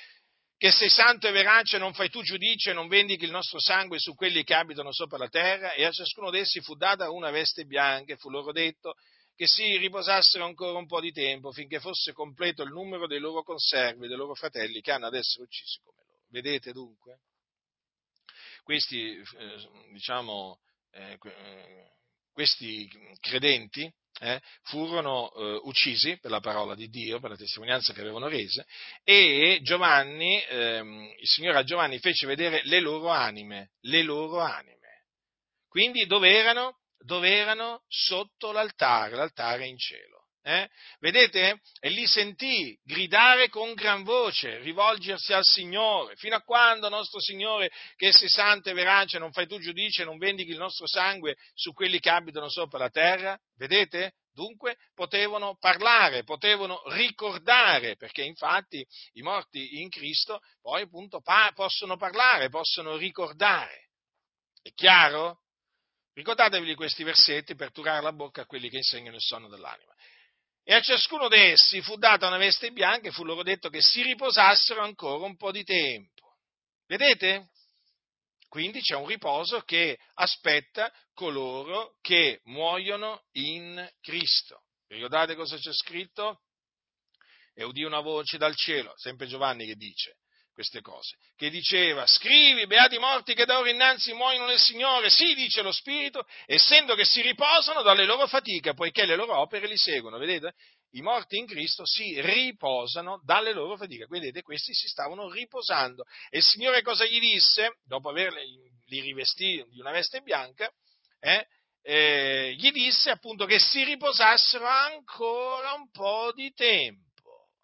che sei santo e verace non fai tu giudice e non vendichi il nostro sangue su quelli che abitano sopra la terra, e a ciascuno d'essi fu data una veste bianca, e fu loro detto che si riposassero ancora un po' di tempo finché fosse completo il numero dei loro conservi, dei loro fratelli che hanno ad essere uccisi come loro. Vedete dunque? Questi, eh, diciamo, eh, eh questi credenti eh, furono eh, uccisi per la parola di Dio, per la testimonianza che avevano rese, e Giovanni, ehm, il Signore a Giovanni fece vedere le loro anime, le loro anime. Quindi dove erano? Dove erano? Sotto l'altare, l'altare in cielo. Eh? Vedete? E li sentì gridare con gran voce, rivolgersi al Signore, fino a quando nostro Signore, che sei santo e verace, non fai tu giudice, non vendichi il nostro sangue su quelli che abitano sopra la terra? Vedete? Dunque potevano parlare, potevano ricordare, perché infatti i morti in Cristo poi appunto pa- possono parlare, possono ricordare. È chiaro? Ricordatevi questi versetti per turare la bocca a quelli che insegnano il sonno dell'anima. E a ciascuno di essi fu data una veste bianca e fu loro detto che si riposassero ancora un po' di tempo. Vedete? Quindi c'è un riposo che aspetta coloro che muoiono in Cristo. Ricordate cosa c'è scritto? E udì una voce dal cielo, sempre Giovanni che dice, queste cose, che diceva, scrivi, beati morti che da ora innanzi muoiono nel Signore, sì, dice lo Spirito, essendo che si riposano dalle loro fatiche, poiché le loro opere li seguono, vedete? I morti in Cristo si riposano dalle loro fatiche, vedete, questi si stavano riposando. E il Signore cosa gli disse? Dopo averli rivestiti di una veste bianca, eh, eh, gli disse appunto che si riposassero ancora un po' di tempo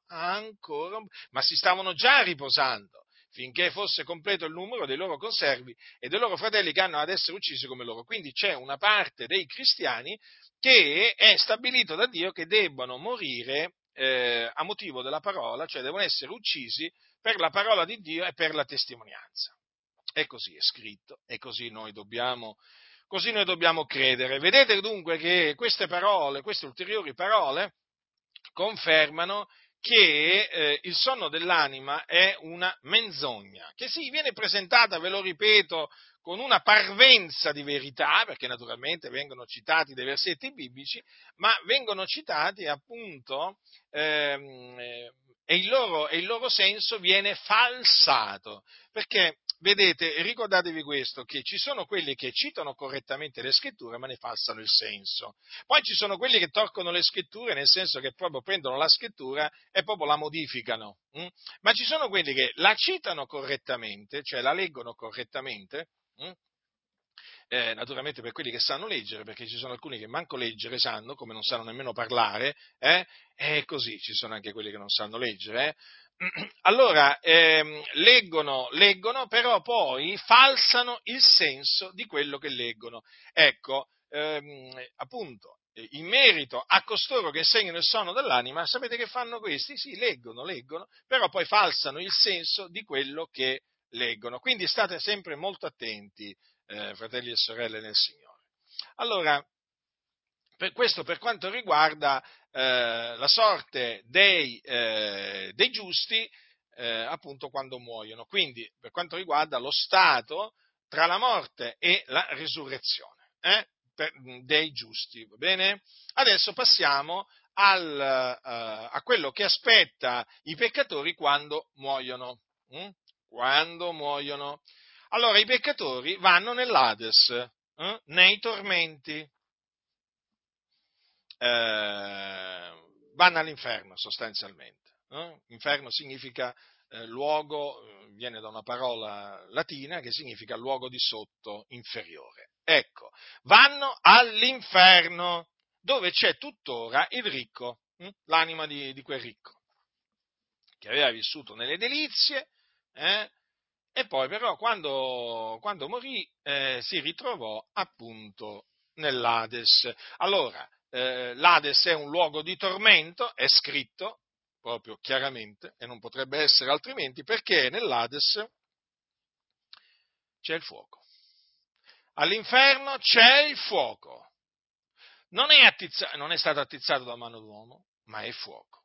ancora, ma si stavano già riposando finché fosse completo il numero dei loro conservi e dei loro fratelli che hanno ad essere uccisi come loro. Quindi c'è una parte dei cristiani che è stabilito da Dio che debbano morire eh, a motivo della parola, cioè devono essere uccisi per la parola di Dio e per la testimonianza. E così è scritto, e così noi dobbiamo, così noi dobbiamo credere. Vedete dunque che queste parole, queste ulteriori parole, confermano che eh, il sonno dell'anima è una menzogna, che sì, viene presentata, ve lo ripeto, con una parvenza di verità, perché naturalmente vengono citati dei versetti biblici, ma vengono citati appunto ehm, eh, e, il loro, e il loro senso viene falsato, perché vedete, ricordatevi questo, che ci sono quelli che citano correttamente le scritture ma ne falsano il senso. Poi ci sono quelli che torcono le scritture nel senso che proprio prendono la scrittura e proprio la modificano. Hm? Ma ci sono quelli che la citano correttamente, cioè la leggono correttamente, hm? eh, naturalmente per quelli che sanno leggere, perché ci sono alcuni che manco leggere sanno, come non sanno nemmeno parlare, eh? e così ci sono anche quelli che non sanno leggere. Eh? Allora, ehm, leggono, leggono, però poi falsano il senso di quello che leggono. Ecco, ehm, appunto, in merito a costoro che insegnano il sonno dell'anima, sapete che fanno questi? Sì, leggono, leggono, però poi falsano il senso di quello che leggono. Quindi state sempre molto attenti, eh, fratelli e sorelle nel Signore. Allora, per questo per quanto riguarda eh, la sorte dei, eh, dei giusti, eh, appunto quando muoiono. Quindi per quanto riguarda lo stato tra la morte e la risurrezione eh, per, dei giusti. Va bene? Adesso passiamo al, eh, a quello che aspetta i peccatori quando muoiono. Hm? Quando muoiono. Allora i peccatori vanno nell'Ades, eh, nei tormenti vanno all'inferno sostanzialmente. Eh? Inferno significa eh, luogo, eh, viene da una parola latina che significa luogo di sotto, inferiore. Ecco, vanno all'inferno dove c'è tuttora il ricco, hm? l'anima di, di, quel ricco, che aveva vissuto nelle delizie, eh? e poi però quando, quando morì eh, si ritrovò appunto nell'Ades. Allora, eh, l'Ades è un luogo di tormento, è scritto proprio chiaramente, e non potrebbe essere altrimenti, perché nell'Ades c'è il fuoco. All'inferno c'è il fuoco. Non è, attizza- non è stato attizzato da mano d'uomo, ma è fuoco.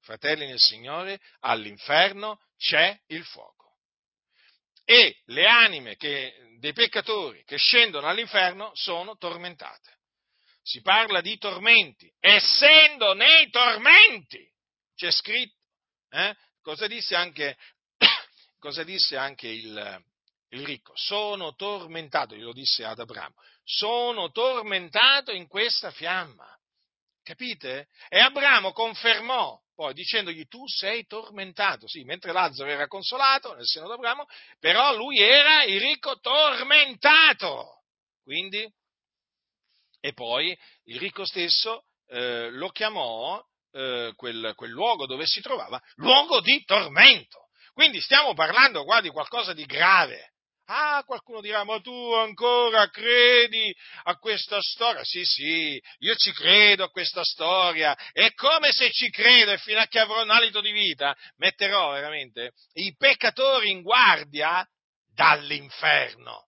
Fratelli nel Signore, all'inferno c'è il fuoco. E le anime che, dei peccatori che scendono all'inferno sono tormentate si parla di tormenti, essendo nei tormenti, c'è scritto, eh? cosa disse anche, cosa disse anche il, il ricco? Sono tormentato, glielo disse ad Abramo, sono tormentato in questa fiamma. Capite? E Abramo confermò poi dicendogli tu sei tormentato. Sì, mentre Lazzaro era consolato nel seno d'Abramo, però lui era il ricco tormentato. Quindi e poi il ricco stesso eh, lo chiamò eh, quel, quel luogo dove si trovava luogo di tormento. Quindi stiamo parlando qua di qualcosa di grave. Ah, qualcuno dirà, ma tu ancora credi a questa storia? Sì, sì, io ci credo a questa storia. E come se ci credo e fino a che avrò un alito di vita, metterò veramente i peccatori in guardia dall'inferno.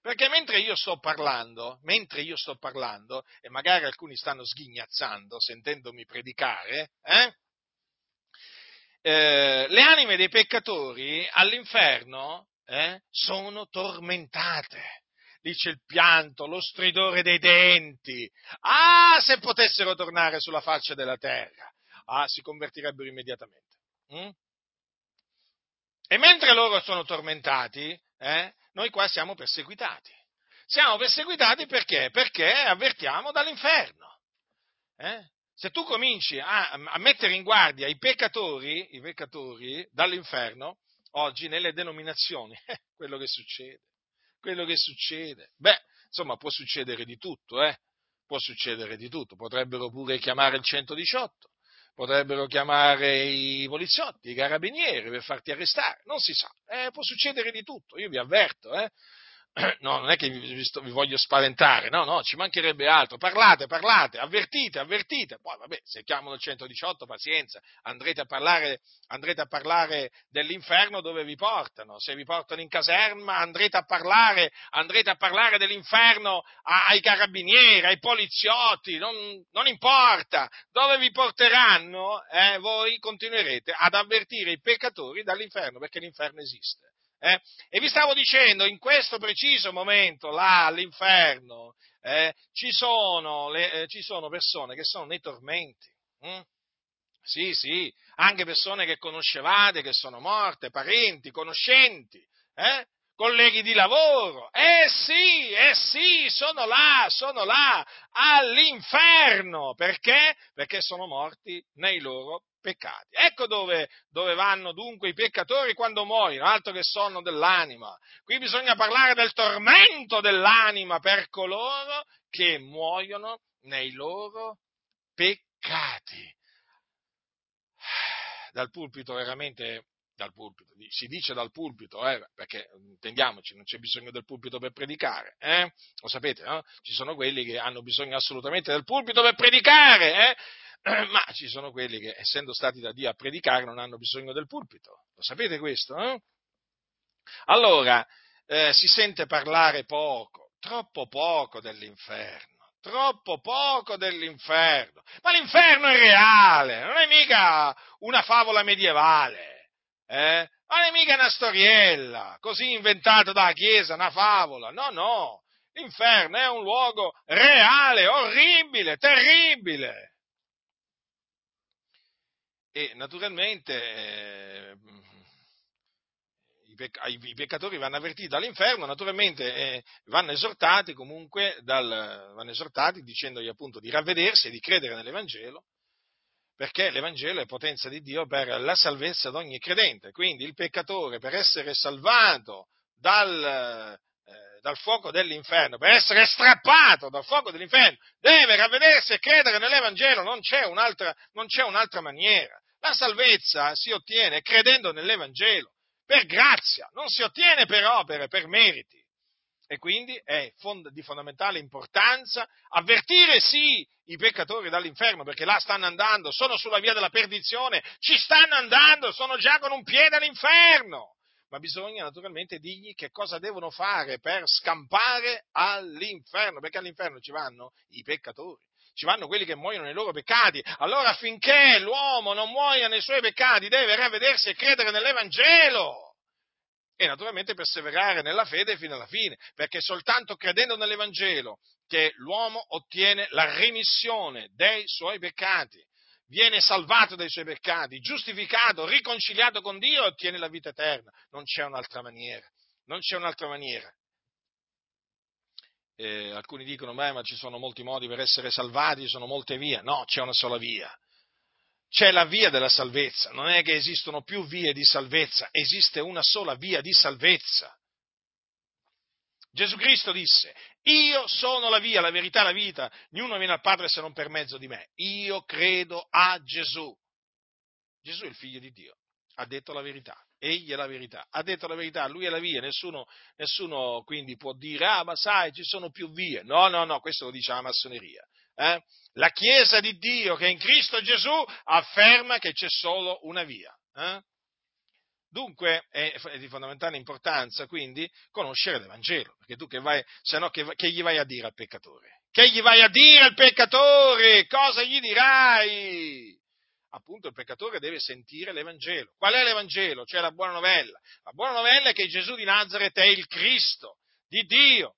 Perché mentre io sto parlando, mentre io sto parlando, e magari alcuni stanno sghignazzando sentendomi predicare, eh, eh, le anime dei peccatori all'inferno eh, sono tormentate. Dice il pianto, lo stridore dei denti. Ah, se potessero tornare sulla faccia della terra. Ah, si convertirebbero immediatamente. Mm? E mentre loro sono tormentati, eh, noi qua siamo perseguitati. Siamo perseguitati perché? Perché avvertiamo dall'inferno. Eh? Se tu cominci a, a, mettere in guardia i peccatori, i peccatori dall'inferno, oggi nelle denominazioni, eh, quello che succede, quello che succede, beh, insomma, può succedere di tutto, eh? Può succedere di tutto. Potrebbero pure chiamare il 118, potrebbero chiamare i poliziotti, i carabinieri per farti arrestare, non si sa, eh, può succedere di tutto, io vi avverto, eh. No, non è che vi, sto, vi, voglio spaventare, no, no, ci mancherebbe altro. Parlate, parlate, avvertite, avvertite. Poi, vabbè, se chiamano il 118, pazienza, andrete a parlare, andrete a parlare dell'inferno dove vi portano. Se vi portano in caserma, andrete a parlare, andrete a parlare dell'inferno ai carabinieri, ai poliziotti, non, non importa. Dove vi porteranno, eh, voi continuerete ad avvertire i peccatori dall'inferno, perché l'inferno esiste. Eh? E vi stavo dicendo, in questo preciso momento, là all'inferno, eh, ci, sono le, eh, ci, sono persone che sono nei tormenti. Hm? Sì, sì, anche persone che conoscevate, che sono morte, parenti, conoscenti, eh? colleghi di lavoro. Eh sì, eh sì, sono là, sono là, all'inferno. Perché? Perché sono morti nei loro peccati. Ecco dove, dove, vanno dunque i peccatori quando muoiono, altro che sonno dell'anima. Qui bisogna parlare del tormento dell'anima per coloro che muoiono nei loro peccati. Dal pulpito veramente dal pulpito, si dice dal pulpito, eh, perché intendiamoci, non c'è bisogno del pulpito per predicare, eh? lo sapete, no? Ci sono quelli che hanno bisogno assolutamente del pulpito per predicare, eh? ma ci sono quelli che, essendo stati da Dio a predicare, non hanno bisogno del pulpito, lo sapete questo? Eh? Allora, eh, si sente parlare poco, troppo poco dell'inferno troppo poco dell'inferno. Ma l'inferno è reale, non è mica una favola medievale. Eh? Non è mica una storiella, così inventata dalla Chiesa, una favola. No, no. L'inferno è un luogo reale, orribile, terribile. E naturalmente eh, i, pecc- i, peccatori vanno avvertiti dall'inferno, naturalmente eh, vanno esortati comunque, dal, vanno esortati dicendogli appunto di ravvedersi e di credere nell'Evangelo perché l'Evangelo è potenza di Dio per la salvezza di ogni credente. Quindi il peccatore per essere salvato dal, dal fuoco dell'inferno, per essere strappato dal fuoco dell'inferno, deve ravvedersi e credere nell'Evangelo, non c'è un'altra, non c'è un'altra maniera. La salvezza si ottiene credendo nell'Evangelo, per grazia, non si ottiene per opere, per meriti. E quindi è di fondamentale importanza avvertire sì i peccatori dall'inferno, perché là stanno andando, sono sulla via della perdizione, ci stanno andando, sono già con un piede all'inferno. Ma bisogna naturalmente dirgli che cosa devono fare per scampare all'inferno, perché all'inferno ci vanno i peccatori ci vanno quelli che muoiono nei loro peccati. Allora affinché l'uomo non muoia nei suoi peccati deve ravvedersi e credere nell'Evangelo e naturalmente perseverare nella fede fino alla fine, perché soltanto credendo nell'Evangelo che l'uomo ottiene la remissione dei suoi peccati, viene salvato dai suoi peccati, giustificato, riconciliato con Dio e ottiene la vita eterna. Non c'è un'altra maniera, non c'è un'altra maniera. Eh, alcuni dicono, beh, ma ci sono molti modi per essere salvati, ci sono molte vie. No, c'è una sola via c'è la via della salvezza, non è che esistono più vie di salvezza, esiste una sola via di salvezza. Gesù Cristo disse, io sono la via, la verità, la vita, ognuno viene al Padre se non per mezzo di me. Io credo a Gesù. Gesù è il figlio di Dio, ha detto la verità, egli è la verità, ha detto la verità, lui è la via, nessuno, nessuno quindi può dire, ah ma sai, ci sono più vie. No, no, no, questo lo dice la massoneria. Eh? La Chiesa di Dio che è in Cristo Gesù afferma che c'è solo una via. Eh? Dunque è, di fondamentale importanza quindi conoscere l'Evangelo, perché tu che vai, se no che, che, gli vai a dire al peccatore? Che gli vai a dire al peccatore? Cosa gli dirai? Appunto il peccatore deve sentire l'Evangelo. Qual è l'Evangelo? Cioè la buona novella. La buona novella è che Gesù di Nazareth è il Cristo di Dio,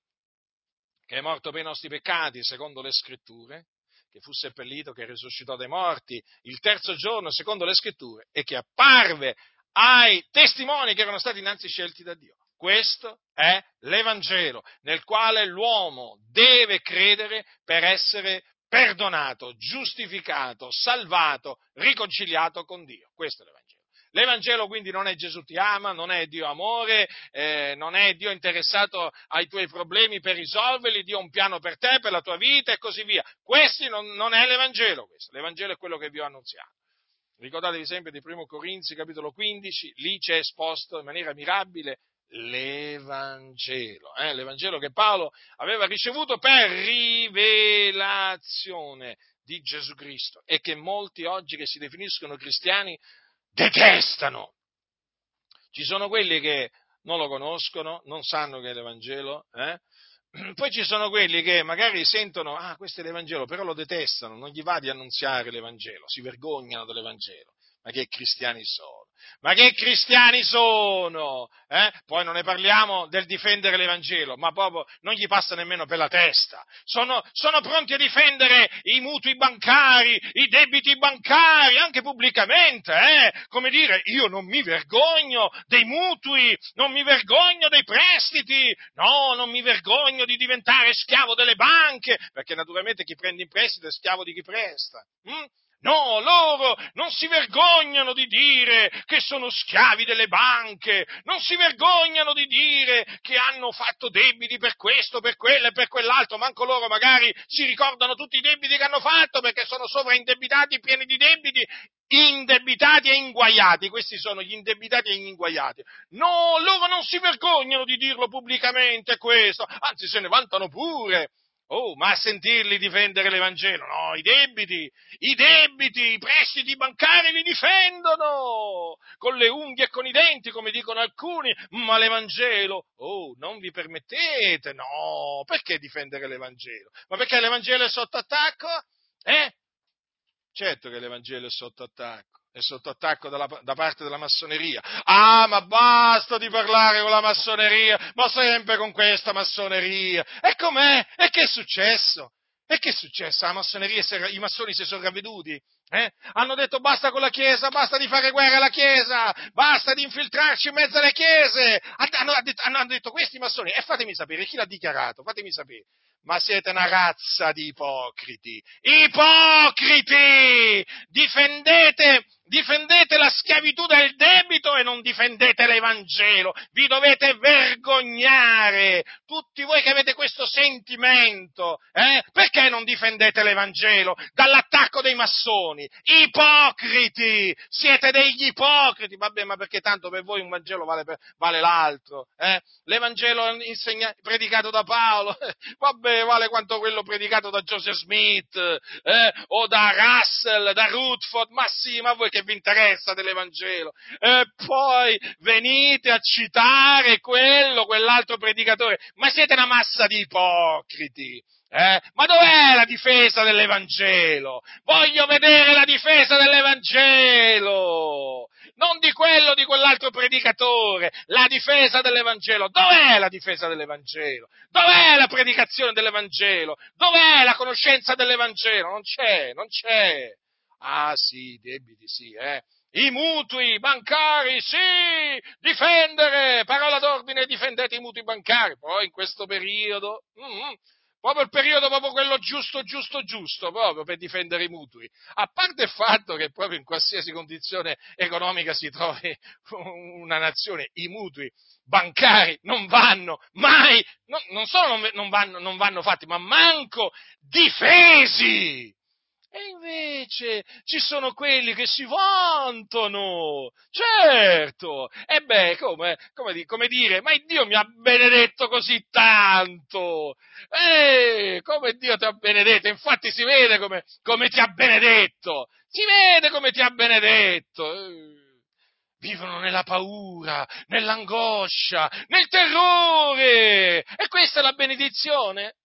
che è morto per i nostri peccati, secondo le scritture, che fu seppellito, che risuscitò dai morti il terzo giorno, secondo le scritture, e che apparve ai testimoni che erano stati innanzi scelti da Dio. Questo è l'Evangelo nel quale l'uomo deve credere per essere perdonato, giustificato, salvato, riconciliato con Dio. Questo è l'Evangelo. L'Evangelo quindi non è Gesù ti ama, non è Dio amore, eh, non è Dio interessato ai tuoi problemi per risolverli, Dio ha un piano per te, per la tua vita e così via. Questo non, non è l'Evangelo, questo. l'Evangelo è quello che vi ho annunziato. Ricordatevi sempre di 1 Corinzi, capitolo 15, lì c'è esposto in maniera mirabile l'Evangelo, eh? l'Evangelo che Paolo aveva ricevuto per rivelazione di Gesù Cristo e che molti oggi che si definiscono cristiani detestano. Ci sono quelli che non lo conoscono, non sanno che è l'Evangelo, eh? poi ci sono quelli che magari sentono, ah, questo è l'Evangelo, però lo detestano, non gli va di annunziare l'Evangelo, si vergognano dell'Evangelo, ma che cristiani sono? Ma che cristiani sono? Eh? Poi non ne parliamo del difendere l'Evangelo, ma proprio non gli passa nemmeno per la testa. Sono, sono, pronti a difendere i mutui bancari, i debiti bancari, anche pubblicamente. Eh? Come dire, io non mi vergogno dei mutui, non mi vergogno dei prestiti, no, non mi vergogno di diventare schiavo delle banche, perché naturalmente chi prende in prestito è schiavo di chi presta. Hm? No, loro non si vergognano di dire che sono schiavi delle banche, non si vergognano di dire che hanno fatto debiti per questo, per quello e per quell'altro, manco loro magari si ricordano tutti i debiti che hanno fatto perché sono sovraindebitati, pieni di debiti, indebitati e inguaiati, questi sono gli indebitati e gli inguaiati. No, loro non si vergognano di dirlo pubblicamente questo, anzi se ne vantano pure. Oh, ma a sentirli difendere l'Evangelo? No, i debiti, i debiti, i prestiti bancari li difendono con le unghie e con i denti, come dicono alcuni, ma l'Evangelo? Oh, non vi permettete, no, perché difendere l'Evangelo? Ma perché l'Evangelo è sotto attacco? Eh? Certo che l'Evangelo è sotto attacco è sotto attacco dalla, da parte della massoneria. Ah, ma basta di parlare con la massoneria, ma sempre con questa massoneria. E com'è? E che è successo? E che è successo? La massoneria, i massoni si sono ravveduti? Eh? Hanno detto basta con la Chiesa, basta di fare guerra alla Chiesa, basta di infiltrarci in mezzo alle Chiese. Hanno, hanno detto questi massoni, e fatemi sapere, chi l'ha dichiarato? Fatemi sapere ma siete una razza di ipocriti. Ipocriti! Difendete, difendete la schiavitù del debito e non difendete l'Evangelo. Vi dovete vergognare. Tutti voi che avete questo sentimento, eh? Perché non difendete l'Evangelo dall'attacco dei massoni? Ipocriti! Siete degli ipocriti. Vabbè, ma perché tanto per voi un Vangelo vale, per, vale l'altro? Eh? L'Evangelo insegna, predicato da Paolo, vabbè vale, quanto quello predicato da Joseph Smith eh, o da Russell, da Rutherford, ma sì, ma voi che vi interessa dell'Evangelo? E poi venite a citare quello, quell'altro predicatore, ma siete una massa di ipocriti. Eh? Ma dov'è la difesa dell'Evangelo? Voglio vedere la difesa dell'Evangelo! Non di quello di quell'altro predicatore, la difesa dell'Evangelo. Dov'è la difesa dell'Evangelo? Dov'è la predicazione dell'Evangelo? Dov'è la conoscenza dell'Evangelo? Non c'è, non c'è. Ah sì, debiti sì, eh. I mutui bancari, sì, difendere, parola d'ordine, difendete i mutui bancari. Poi in questo periodo, mm, proprio il periodo proprio quello giusto, giusto, giusto, proprio per difendere i mutui. A parte il fatto che proprio in qualsiasi condizione economica si trovi una nazione, i mutui bancari non vanno mai, no, non solo non vanno, non vanno fatti, ma manco difesi. E invece ci sono quelli che si vantano, certo, e beh, come, come, come dire, ma Dio mi ha benedetto così tanto, eh, come Dio ti ha benedetto, infatti si vede come, come ti ha benedetto, si vede come ti ha benedetto. Eh vivono nella paura, nell'angoscia, nel terrore. E questa è la benedizione?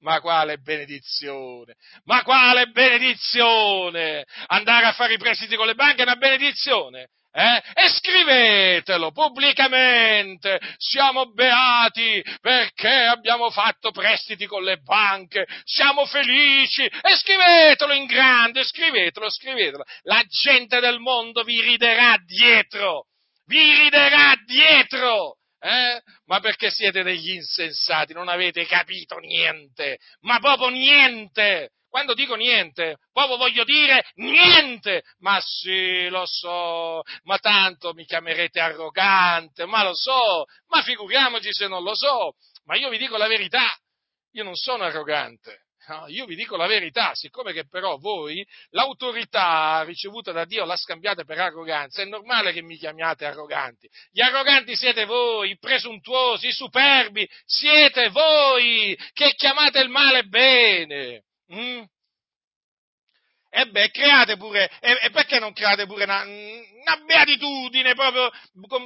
Ma quale benedizione! Ma quale benedizione! Andare a fare i prestiti con le banche è una benedizione! Eh? E scrivetelo pubblicamente, siamo beati perché abbiamo fatto prestiti con le banche, siamo felici, e scrivetelo in grande, scrivetelo, scrivetelo. La gente del mondo vi riderà dietro, vi riderà dietro, eh? Ma perché siete degli insensati, non avete capito niente, ma proprio niente. Quando dico niente, proprio voglio dire niente. Ma sì, lo so, ma tanto mi chiamerete arrogante, ma lo so, ma figuriamoci se non lo so. Ma io vi dico la verità, io non sono arrogante. No, io vi dico la verità, siccome che però voi l'autorità ricevuta da Dio la scambiate per arroganza, è normale che mi chiamiate arroganti. Gli arroganti siete voi, i presuntuosi, i superbi, siete voi che chiamate il male bene. Mm? E beh, create pure, e, e, perché non create pure una, una beatitudine proprio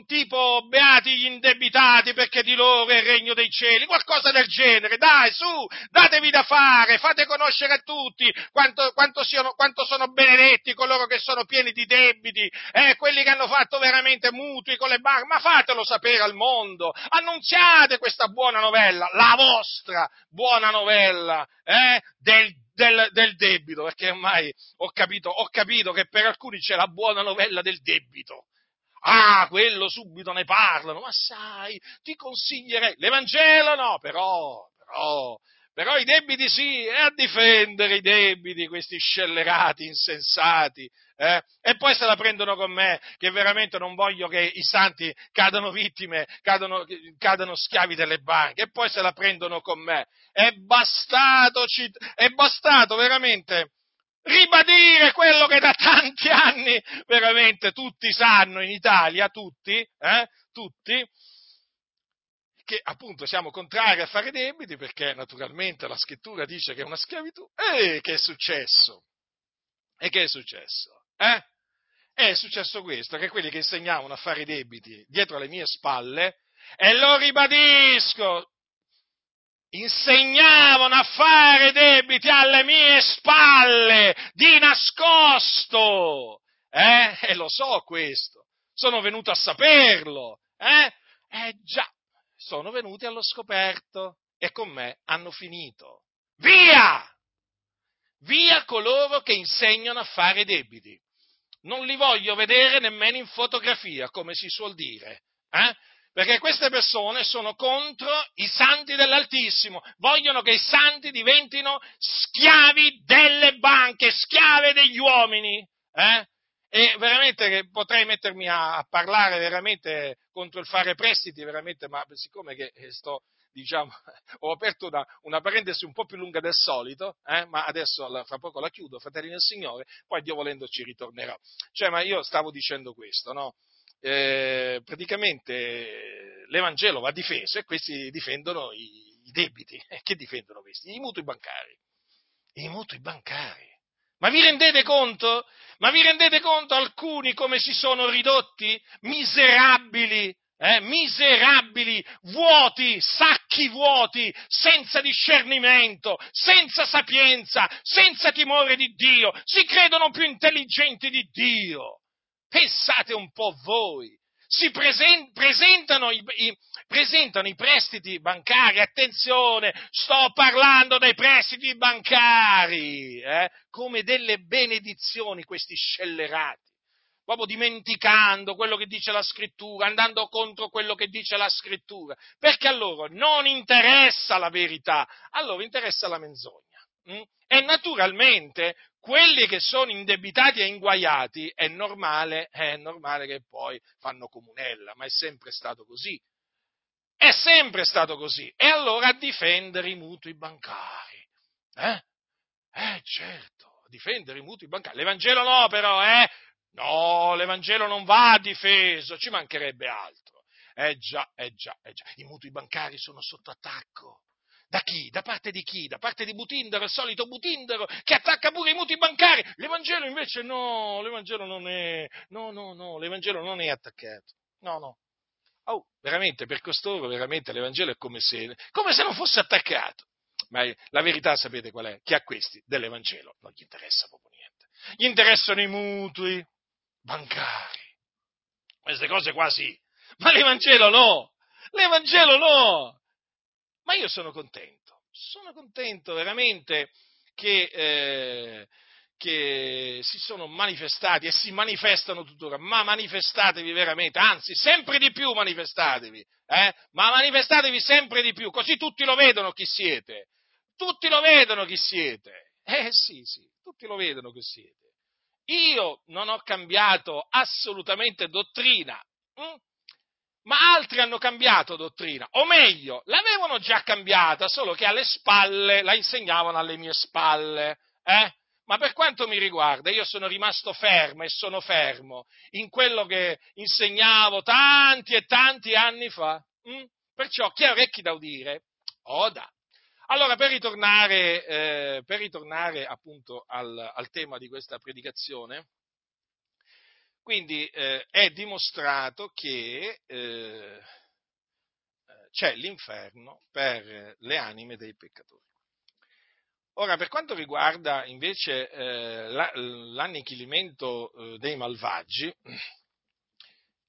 tipo beati gli indebitati perché di loro è il regno dei cieli, qualcosa del genere, dai su, datevi da fare, fate conoscere a tutti quanto, quanto, siano, quanto sono benedetti coloro che sono pieni di debiti, eh, quelli che hanno fatto veramente mutui con le banche, ma fatelo sapere al mondo, annunziate questa buona novella, la vostra buona novella eh, del del, del, debito, perché ormai ho capito, ho capito che per alcuni c'è la buona novella del debito. Ah, quello subito ne parlano, ma sai, ti consiglierei, l'Evangelo no, però, però, però i debiti sì, e a difendere i debiti, questi scellerati, insensati, eh? e poi se la prendono con me, che veramente non voglio che i santi cadano vittime, cadano, cadano schiavi delle banche, e poi se la prendono con me. È bastato, è bastato veramente ribadire quello che da tanti anni veramente tutti sanno in Italia, tutti, eh? tutti, che appunto siamo contrari a fare debiti perché naturalmente la scrittura dice che è una schiavitù. E che è successo? E che è successo? Eh? È successo questo, che quelli che insegnavano a fare i debiti dietro le mie spalle, e lo ribadisco, insegnavano a fare debiti alle mie spalle, di nascosto. Eh? E lo so questo, sono venuto a saperlo. Eh? Eh già, sono venuti allo scoperto e con me hanno finito. Via! Via coloro che insegnano a fare debiti. Non li voglio vedere nemmeno in fotografia, come si suol dire. Eh? Perché queste persone sono contro i santi dell'Altissimo, vogliono che i santi diventino schiavi delle banche, schiave degli uomini. Eh? E veramente potrei mettermi a, a, parlare veramente contro il fare prestiti, veramente, ma siccome che eh, sto, diciamo, ho aperto una, una, parentesi un po' più lunga del solito, eh, ma adesso fra poco la chiudo, fratelli del Signore, poi Dio volendo ci ritornerò. Cioè, ma io stavo dicendo questo, no? eh, praticamente l'Evangelo va difeso e questi difendono i, i debiti. E che difendono questi? I mutui bancari. I mutui bancari. Ma vi rendete conto? Ma vi rendete conto alcuni come si sono ridotti? Miserabili, eh? miserabili, vuoti, sacchi vuoti, senza discernimento, senza sapienza, senza timore di Dio, si credono più intelligenti di Dio. Pensate un po' voi. Si presen- presentano, i, i, presentano i prestiti bancari, attenzione, sto parlando dei prestiti bancari, eh, come delle benedizioni questi scellerati proprio dimenticando quello che dice la scrittura, andando contro quello che dice la scrittura, perché a loro non interessa la verità, a loro interessa la menzogna. Mm? E naturalmente quelli che sono indebitati e inguaiati è normale, è normale che poi fanno comunella, ma è sempre stato così. È sempre stato così. E allora a difendere i mutui bancari. Eh? Eh, certo, difendere i mutui bancari. L'Evangelo no, però, eh? No, l'Evangelo non va difeso, ci mancherebbe altro. Eh già, eh già, eh già. I mutui bancari sono sotto attacco. Da chi? Da parte di chi? Da parte di Butindaro, il solito Butindaro, che attacca pure i mutui bancari. L'Evangelo invece no, l'Evangelo non è, no, no, no, l'Evangelo non è attaccato. No, no. Oh, veramente, per costoro, veramente l'Evangelo è come se, come se non fosse attaccato. Ma la verità sapete qual è? Che a questi dell'Evangelo non gli interessa proprio niente. Gli interessano i mutui bancari. Queste cose qua sì. Ma l'Evangelo no! L'Evangelo no! Ma io sono contento, sono contento veramente che, eh, che si sono manifestati e si manifestano tuttora, ma manifestatevi veramente, anzi sempre di più manifestatevi, eh? ma manifestatevi sempre di più, così tutti lo vedono chi siete, tutti lo vedono chi siete, eh sì, sì, tutti lo vedono chi siete. Io non ho cambiato assolutamente dottrina, hm? ma altri hanno cambiato dottrina, o meglio, l'avevano già cambiata, solo che alle spalle la insegnavano alle mie spalle. Eh? Ma per quanto mi riguarda, io sono rimasto fermo e sono fermo in quello che insegnavo tanti e tanti anni fa. Mm? Perciò chi ha orecchi da udire, oda. Allora, per ritornare, eh, per ritornare appunto al, al tema di questa predicazione, quindi eh, è dimostrato che eh, c'è l'inferno per le anime dei peccatori. Ora, per quanto riguarda invece eh, la, l'annichilimento eh, dei malvagi,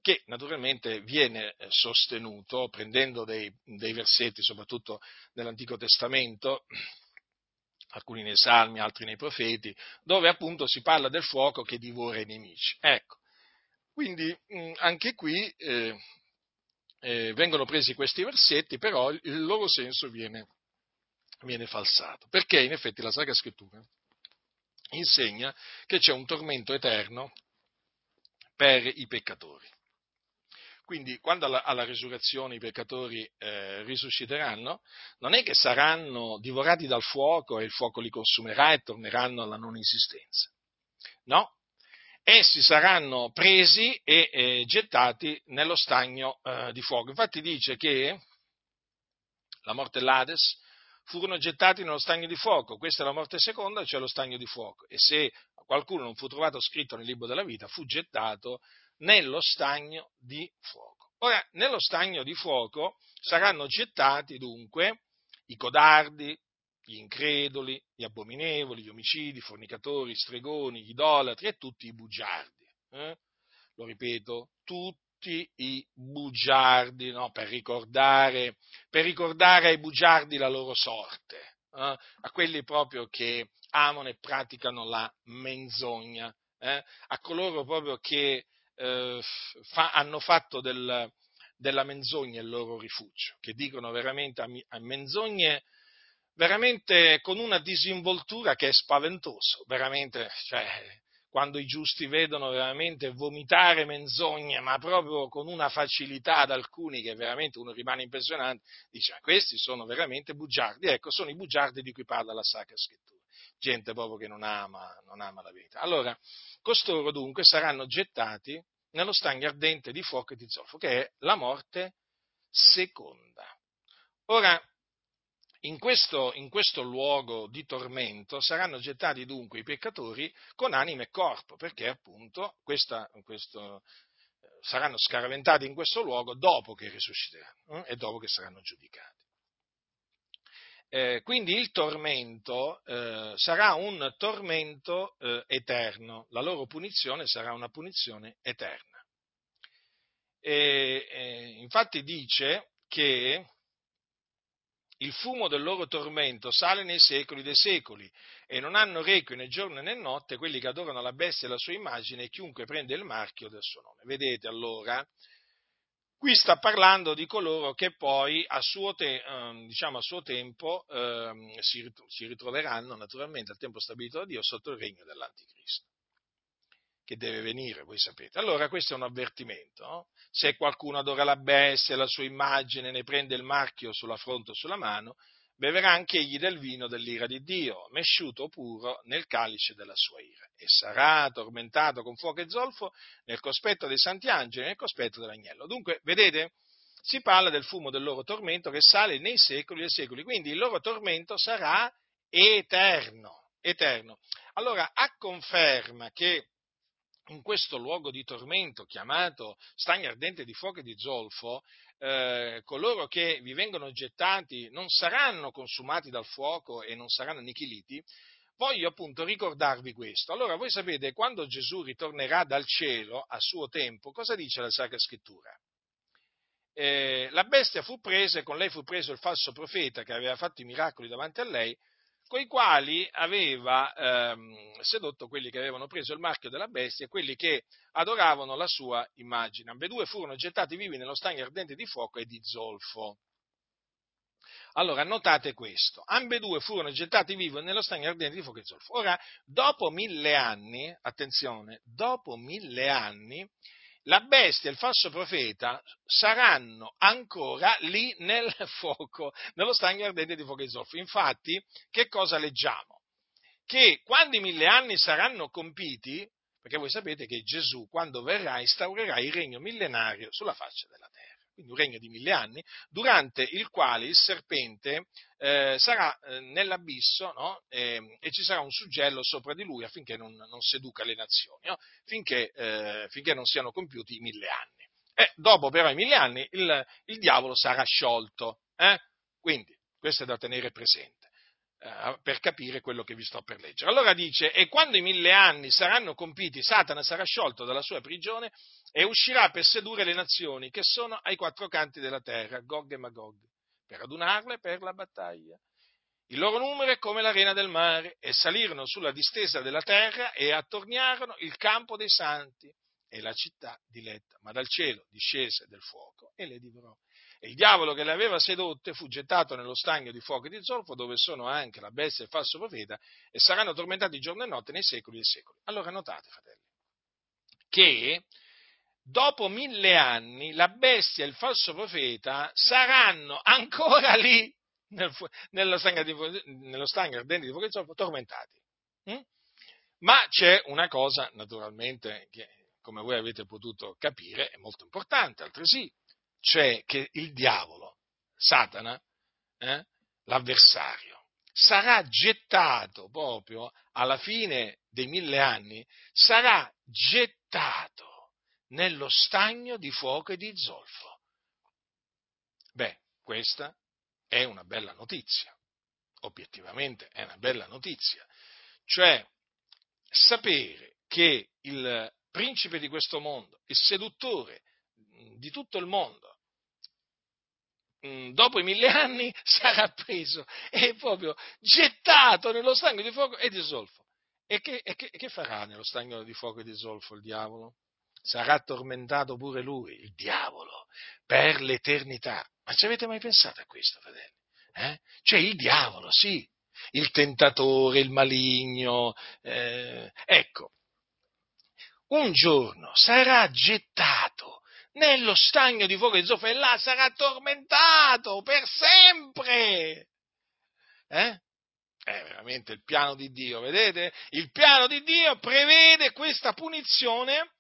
che naturalmente viene sostenuto prendendo dei, dei versetti, soprattutto nell'Antico Testamento, alcuni nei Salmi, altri nei Profeti, dove appunto si parla del fuoco che divora i nemici. Ecco, quindi mm, anche qui eh, eh, vengono presi questi versetti, però il loro senso viene, viene falsato. Perché in effetti la Sacra Scrittura insegna che c'è un tormento eterno per i peccatori. Quindi quando alla, alla risurrezione i peccatori eh, risusciteranno, non è che saranno divorati dal fuoco e il fuoco li consumerà e torneranno alla non esistenza. No, essi saranno presi e eh, gettati nello stagno eh, di fuoco. Infatti dice che la morte e l'Ades furono gettati nello stagno di fuoco, questa è la morte seconda, cioè lo stagno di fuoco. E se qualcuno non fu trovato scritto nel libro della vita, fu gettato nello stagno di fuoco. Ora, nello stagno di fuoco saranno gettati dunque i codardi, gli increduli, gli abominevoli, gli omicidi, i fornicatori, i stregoni, gli idolatri e tutti i bugiardi. Eh? Lo ripeto, tutti i bugiardi, no? per, ricordare, per, ricordare, ai bugiardi la loro sorte, eh? a quelli proprio che amano e praticano la menzogna, eh? a coloro proprio che eh, fa, hanno fatto del, della menzogna il loro rifugio, che dicono veramente a, a menzogne veramente con una disinvoltura che è spaventoso, veramente, cioè, quando i giusti vedono veramente vomitare menzogne, ma proprio con una facilità ad alcuni che veramente uno rimane impressionante, dice, ma questi sono veramente bugiardi, ecco, sono i bugiardi di cui parla la Sacra Scrittura, gente proprio che non ama, non ama la verità. Allora, costoro dunque saranno gettati nello stagno ardente di fuoco e di zolfo, che è la morte seconda. Ora, in questo, in questo, luogo di tormento saranno gettati dunque i peccatori con anima e corpo, perché appunto questa, questo, eh, saranno scaraventati in questo luogo dopo che risusciteranno eh, e dopo che saranno giudicati. Eh, quindi il tormento eh, sarà un tormento eh, eterno, la loro punizione sarà una punizione eterna. E, infatti dice che il fumo del loro tormento sale nei secoli dei secoli e non hanno requio né giorno né notte quelli che adorano la bestia e la sua immagine e chiunque prende il marchio del suo nome. Vedete allora, qui sta parlando di coloro che poi a suo, te, eh, diciamo a suo tempo eh, si, ritroveranno naturalmente al tempo stabilito da Dio sotto il regno dell'Anticristo che deve venire, voi sapete. Allora questo è un avvertimento. No? Se qualcuno adora la bestia la sua immagine, ne prende il marchio sulla fronte o sulla mano, beverà anche egli del vino dell'ira di Dio, mesciuto puro nel calice della sua ira, e sarà tormentato con fuoco e zolfo nel cospetto dei santi angeli e nel cospetto dell'agnello. Dunque, vedete, si parla del fumo del loro tormento che sale nei secoli e secoli, quindi il loro tormento sarà eterno, eterno. Allora, a conferma che in questo luogo di tormento chiamato stagno ardente di fuoco e di zolfo, eh, coloro che vi vengono gettati non saranno consumati dal fuoco e non saranno annichiliti, voglio appunto ricordarvi questo. Allora voi sapete, quando Gesù ritornerà dal cielo a suo tempo, cosa dice la Sacra Scrittura? Eh, la bestia fu presa e con lei fu preso il falso profeta che aveva fatto i miracoli davanti a lei coi quali aveva ehm, sedotto quelli che avevano preso il marchio della bestia e quelli che adoravano la sua immagine. Ambedue furono gettati vivi nello stagno ardente di fuoco e di zolfo. Allora, notate questo, ambedue furono gettati vivi nello stagno ardente di fuoco e di zolfo. Ora, dopo mille anni, attenzione, dopo mille anni, la bestia e il falso profeta saranno ancora lì nel fuoco, nello stagno ardente di fuoco e zolfo. Infatti, che cosa leggiamo? Che quando i mille anni saranno compiti, perché voi sapete che Gesù, quando verrà, instaurerà il regno millenario sulla faccia della terra quindi un regno di mille anni, durante il quale il serpente eh, sarà eh, nell'abisso no? e, e, ci sarà un suggello sopra di lui affinché non, non seduca le nazioni, no? finché, eh, finché, non siano compiuti i mille anni. E dopo però i mille anni il, il diavolo sarà sciolto. Eh? Quindi questo è da tenere presente per capire quello che vi sto per leggere. Allora dice, e quando i mille anni saranno compiti, Satana sarà sciolto dalla sua prigione e uscirà per sedurre le nazioni che sono ai quattro canti della terra, Gog e Magog, per adunarle per la battaglia. Il loro numero è come l'arena del mare, e salirono sulla distesa della terra e attorniarono il campo dei santi e la città diletta, ma dal cielo discese del fuoco e le divorò. E il diavolo che le aveva sedotte fu gettato nello stagno di fuoco e di zolfo, dove sono anche la bestia e il falso profeta, e saranno tormentati giorno e notte nei secoli dei secoli. Allora notate, fratelli, che dopo mille anni la bestia e il falso profeta saranno ancora lì nel, nello, stagno di, nello stagno ardente di fuoco e zolfo tormentati. Hm? Ma c'è una cosa, naturalmente, che come voi avete potuto capire è molto importante, altresì, cioè che il diavolo, Satana, eh, l'avversario, sarà gettato proprio alla fine dei mille anni, sarà gettato nello stagno di fuoco e di zolfo. Beh, questa è una bella notizia, obiettivamente è una bella notizia, cioè sapere che il principe di questo mondo, il seduttore di tutto il mondo, dopo i mille anni sarà preso e proprio gettato nello stagno di fuoco e di zolfo. E che, e, che, che, farà nello stagno di fuoco e di zolfo il diavolo? Sarà tormentato pure lui, il diavolo, per l'eternità. Ma ci avete mai pensato a questo, fratelli? Eh? Cioè il diavolo, sì, il tentatore, il maligno. Eh, ecco, un giorno sarà gettato nello stagno di fuoco di zolfo là sarà tormentato per sempre. Eh? È veramente il piano di Dio, vedete? Il piano di Dio prevede questa punizione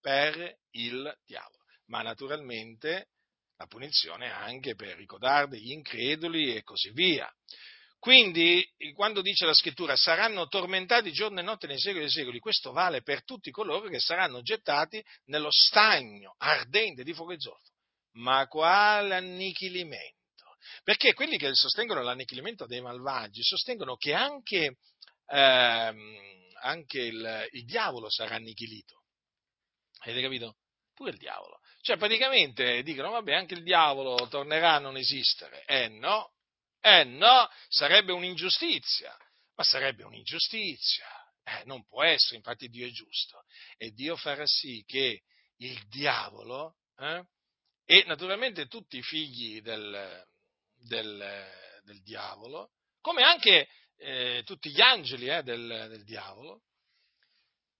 per il diavolo, ma naturalmente la punizione anche per i codardi, gli increduli e così via. Quindi, quando dice la scrittura, saranno tormentati giorno e notte nei secoli dei secoli, questo vale per tutti coloro che saranno gettati nello stagno ardente di fuoco e zolfo. Ma quale annichilimento? Perché quelli che sostengono l'annichilimento dei malvagi sostengono che anche, ehm, anche il, il diavolo sarà annichilito. Avete capito? Pure il diavolo. Cioè, praticamente dicono, vabbè, anche il diavolo tornerà a non esistere. Eh no, eh no, sarebbe un'ingiustizia, ma sarebbe un'ingiustizia. Eh, non può essere, infatti Dio è giusto. E Dio farà sì che il diavolo eh, e naturalmente tutti i figli del, del, del diavolo, come anche eh, tutti gli angeli eh, del, del diavolo,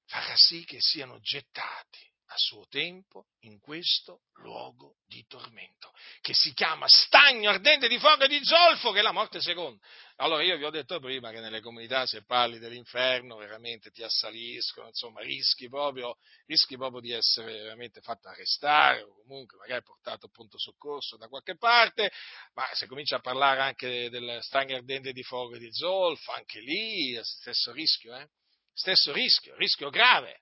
farà sì che siano gettati a suo tempo in questo luogo di tormento, che si chiama stagno ardente di fuoco e di zolfo, che è la morte seconda. Allora io vi ho detto prima che nelle comunità se parli dell'inferno veramente ti assaliscono, insomma rischi proprio, rischi proprio di essere veramente fatto arrestare o comunque magari portato a punto soccorso da qualche parte, ma se cominci a parlare anche del stagno ardente di fuoco e di zolfo, anche lì stesso rischio, eh? Stesso rischio, rischio grave.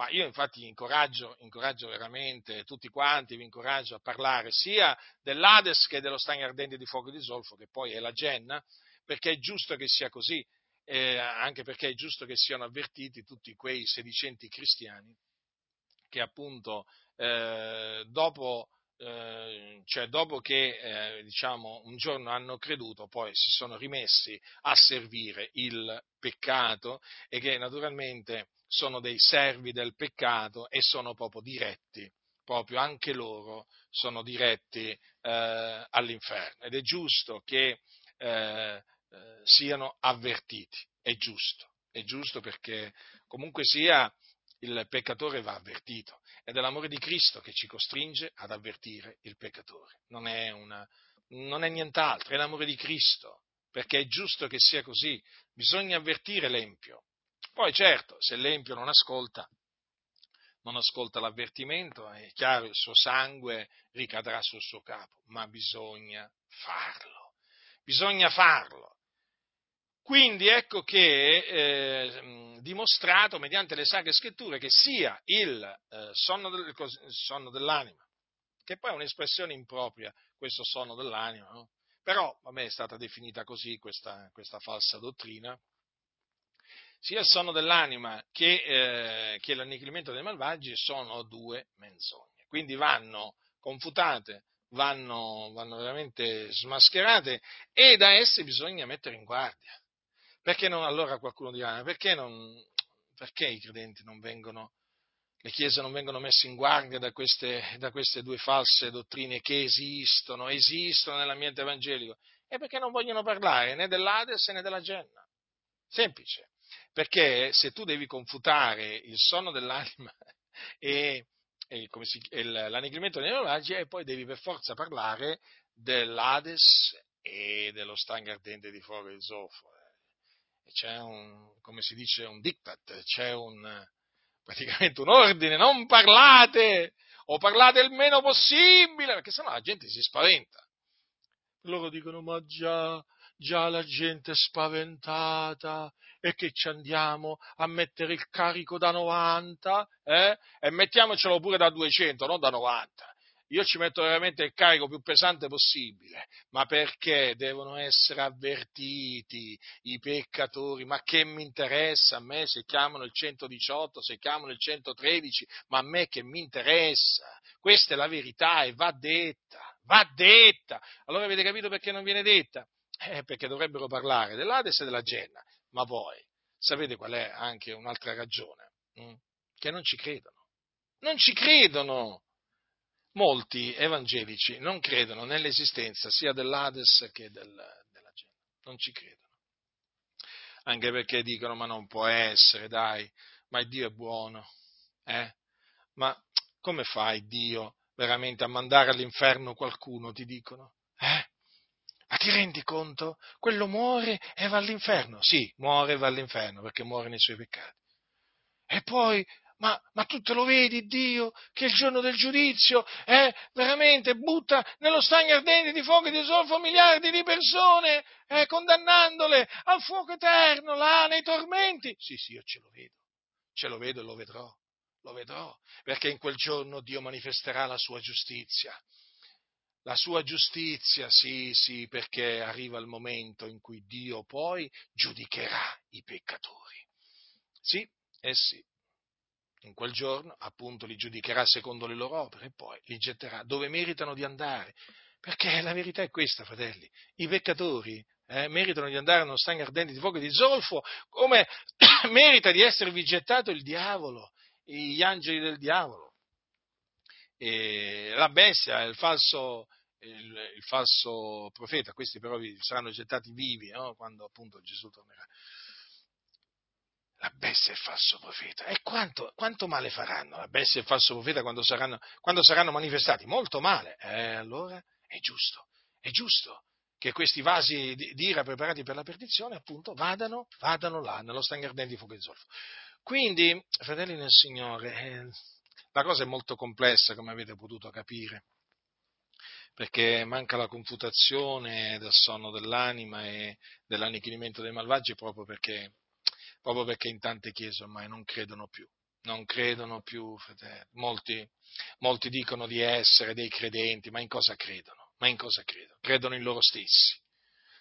Ma io infatti incoraggio, incoraggio, veramente tutti quanti, vi incoraggio a parlare sia dell'Ades che dello stagno ardente di fuoco di zolfo, che poi è la Genna, perché è giusto che sia così, eh, anche perché è giusto che siano avvertiti tutti quei sedicenti cristiani che appunto eh, dopo, eh, cioè dopo che eh, diciamo, un giorno hanno creduto, poi si sono rimessi a servire il peccato e che naturalmente sono dei servi del peccato e sono proprio diretti, proprio anche loro sono diretti eh, all'inferno. Ed è giusto che eh, eh, siano avvertiti, è giusto, è giusto perché comunque sia il peccatore va avvertito è l'amore di Cristo che ci costringe ad avvertire il peccatore, non è, una, non è nient'altro, è l'amore di Cristo, perché è giusto che sia così, bisogna avvertire l'empio, poi certo, se l'empio non ascolta, non ascolta l'avvertimento, è chiaro, il suo sangue ricadrà sul suo capo, ma bisogna farlo, bisogna farlo. Quindi ecco che eh, dimostrato mediante le sacre scritture che sia il, eh, sonno, del, sonno, dell'anima, che poi è un'espressione impropria, questo sonno dell'anima, no? però me è stata definita così questa, questa falsa dottrina, sia il sonno dell'anima che, eh, che l'annichilimento dei malvagi sono due menzogne. Quindi vanno confutate, vanno, vanno veramente smascherate e da esse bisogna mettere in guardia. Perché non, allora qualcuno dirà, perché, non, perché i credenti non vengono, le chiese non vengono messe in guardia da queste, da queste due false dottrine che esistono, esistono nell'ambiente evangelico? È perché non vogliono parlare né dell'Ades né della Genna. Semplice. Perché se tu devi confutare il sonno dell'anima e, e, si, e l'anniglimento dei malvagi, e poi devi per forza parlare dell'Ades e dello stagno ardente di fuoco e di zolfo. C'è un, come si dice, un diktat, c'è un, praticamente un ordine, non parlate, o parlate il meno possibile, perché sennò la gente si spaventa. Loro dicono, ma già, già la gente è spaventata e che ci andiamo a mettere il carico da 90, eh? E mettiamocelo pure da 200, non da 90 io ci metto veramente il carico più pesante possibile, ma perché devono essere avvertiti i peccatori? Ma che mi interessa a me se chiamano il 118, se chiamano il 113, ma a me che mi interessa? Questa è la verità e va detta, va detta. Allora avete capito perché non viene detta? Eh, perché dovrebbero parlare dell'Ades e della Genna, ma voi sapete qual è anche un'altra ragione? Mm? Che non ci credono. Non ci credono molti evangelici non credono nell'esistenza sia dell'Ades che del, della Genna, non ci credono. Anche perché dicono, ma non può essere, dai, ma Dio è buono, eh? Ma come fai Dio veramente a mandare all'inferno qualcuno, ti dicono? Eh? Ma ti rendi conto? Quello muore e va all'inferno. Sì, muore e va all'inferno perché muore nei suoi peccati. E poi ma, ma, tu te lo vedi Dio che il giorno del giudizio eh, veramente butta nello stagno ardente di fuoco e di zolfo miliardi di persone, eh, condannandole al fuoco eterno, là nei tormenti? Sì, sì, io ce lo vedo, ce lo vedo e lo vedrò, lo vedrò, perché in quel giorno Dio manifesterà la sua giustizia. La sua giustizia, sì, sì, perché arriva il momento in cui Dio poi giudicherà i peccatori. Sì, eh sì, in quel giorno appunto li giudicherà secondo le loro opere e poi li getterà dove meritano di andare. Perché la verità è questa, fratelli, i peccatori eh, meritano di andare nello stagno ardente di fuoco e di zolfo, come merita di esservi gettato il diavolo, gli angeli del diavolo. E la bestia, il falso, il, il falso profeta, questi però saranno gettati vivi no? quando appunto Gesù tornerà la bestia e il falso profeta. E quanto, quanto, male faranno la bestia e il falso profeta quando saranno, quando saranno manifestati? Molto male. E allora è giusto, è giusto che questi vasi di, ira preparati per la perdizione, appunto, vadano, vadano là, nello stagno ardente di fuoco e zolfo. Quindi, fratelli nel Signore, eh, la cosa è molto complessa, come avete potuto capire, perché manca la confutazione del sonno dell'anima e dell'annichilimento dei malvagi proprio perché proprio perché in tante chiese ormai non credono più, non credono più, fratelli. Molti, molti dicono di essere dei credenti, ma in cosa credono? Ma in cosa credono? Credono in loro stessi.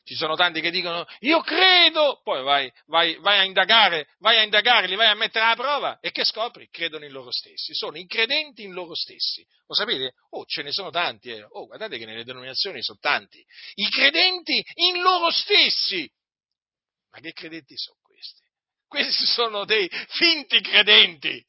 Ci sono tanti che dicono io credo, poi vai, vai, vai, a indagare, vai a indagare, li vai a mettere alla prova e che scopri? Credono in loro stessi, sono i credenti in loro stessi. Lo sapete? Oh, ce ne sono tanti, eh. oh, guardate che nelle denominazioni sono tanti. I credenti in loro stessi. Ma che credenti sono? Questi sono dei finti credenti.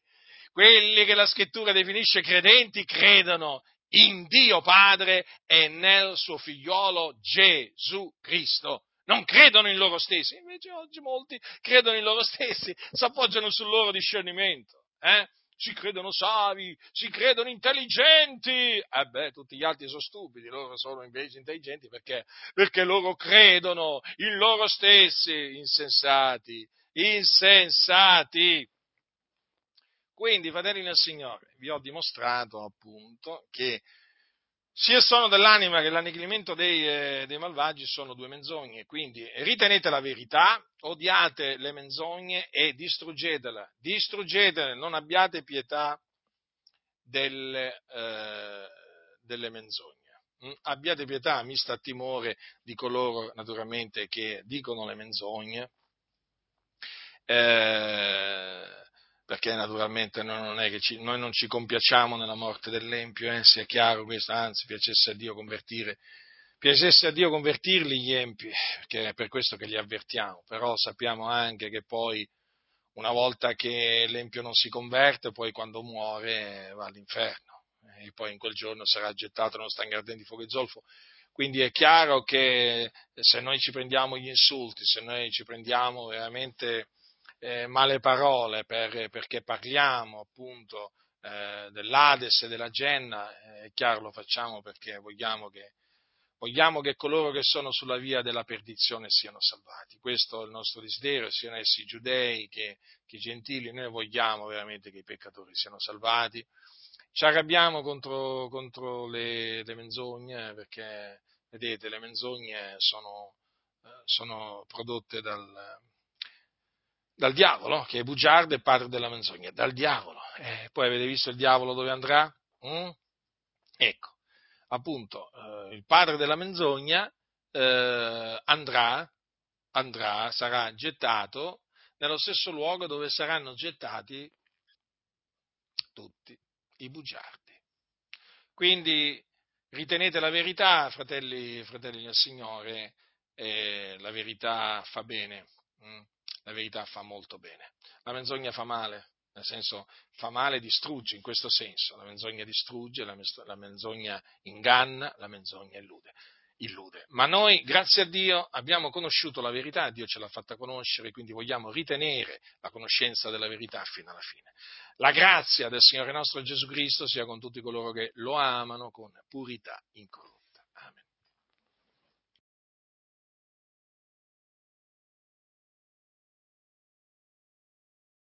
Quelli che la scrittura definisce credenti credono in Dio Padre e nel suo figliolo Gesù Cristo. Non credono in loro stessi. Invece oggi molti credono in loro stessi, si appoggiano sul loro discernimento. Eh? si credono savi, si credono intelligenti. Eh beh, tutti gli altri sono stupidi, loro sono invece intelligenti perché? Perché loro credono in loro stessi, insensati insensati. Quindi, fratelli nel Signore, vi ho dimostrato appunto che sia il sonno dell'anima che l'annichilimento dei, eh, dei, malvagi sono due menzogne, quindi ritenete la verità, odiate le menzogne e distruggetele, distruggetele, non abbiate pietà delle, eh, delle menzogne. Mm, abbiate pietà, mi sta timore di coloro naturalmente che dicono le menzogne, eh, perché naturalmente noi non, ci, noi non ci compiacciamo nella morte dell'empio, eh, sia chiaro questo, anzi piacesse a Dio convertire, piacesse a Dio convertirli gli empi, perché è per questo che li avvertiamo, però sappiamo anche che poi una volta che l'empio non si converte, poi quando muore va all'inferno e poi in quel giorno sarà gettato nello stagno ardente di fuoco e zolfo. Quindi è chiaro che se noi ci prendiamo gli insulti, se noi ci prendiamo veramente eh, male parole per, perché parliamo appunto eh, dell'Ades e della Genna, eh, è chiaro lo facciamo perché vogliamo che, vogliamo che coloro che sono sulla via della perdizione siano salvati. Questo è il nostro desiderio, siano essi giudei che, che gentili, noi vogliamo veramente che i peccatori siano salvati. Ci arrabbiamo contro, contro le, le, menzogne perché, vedete, le menzogne sono, eh, sono prodotte dal, dal diavolo, che è bugiardo e padre della menzogna, dal diavolo. Eh, poi avete visto il diavolo dove andrà? Mm? Ecco, appunto, eh, il padre della menzogna eh, andrà, andrà, sarà gettato nello stesso luogo dove saranno gettati tutti i bugiardi. Quindi ritenete la verità, fratelli, fratelli del Signore, la verità fa bene, mm? La verità fa molto bene. La menzogna fa male, nel senso fa male e distrugge in questo senso. La menzogna distrugge, la, menzogna inganna, la menzogna illude. illude. Ma noi, grazie a Dio, abbiamo conosciuto la verità, Dio ce l'ha fatta conoscere, quindi vogliamo ritenere la conoscenza della verità fino alla fine. La grazia del Signore nostro Gesù Cristo sia con tutti coloro che lo amano con purità incorrotta.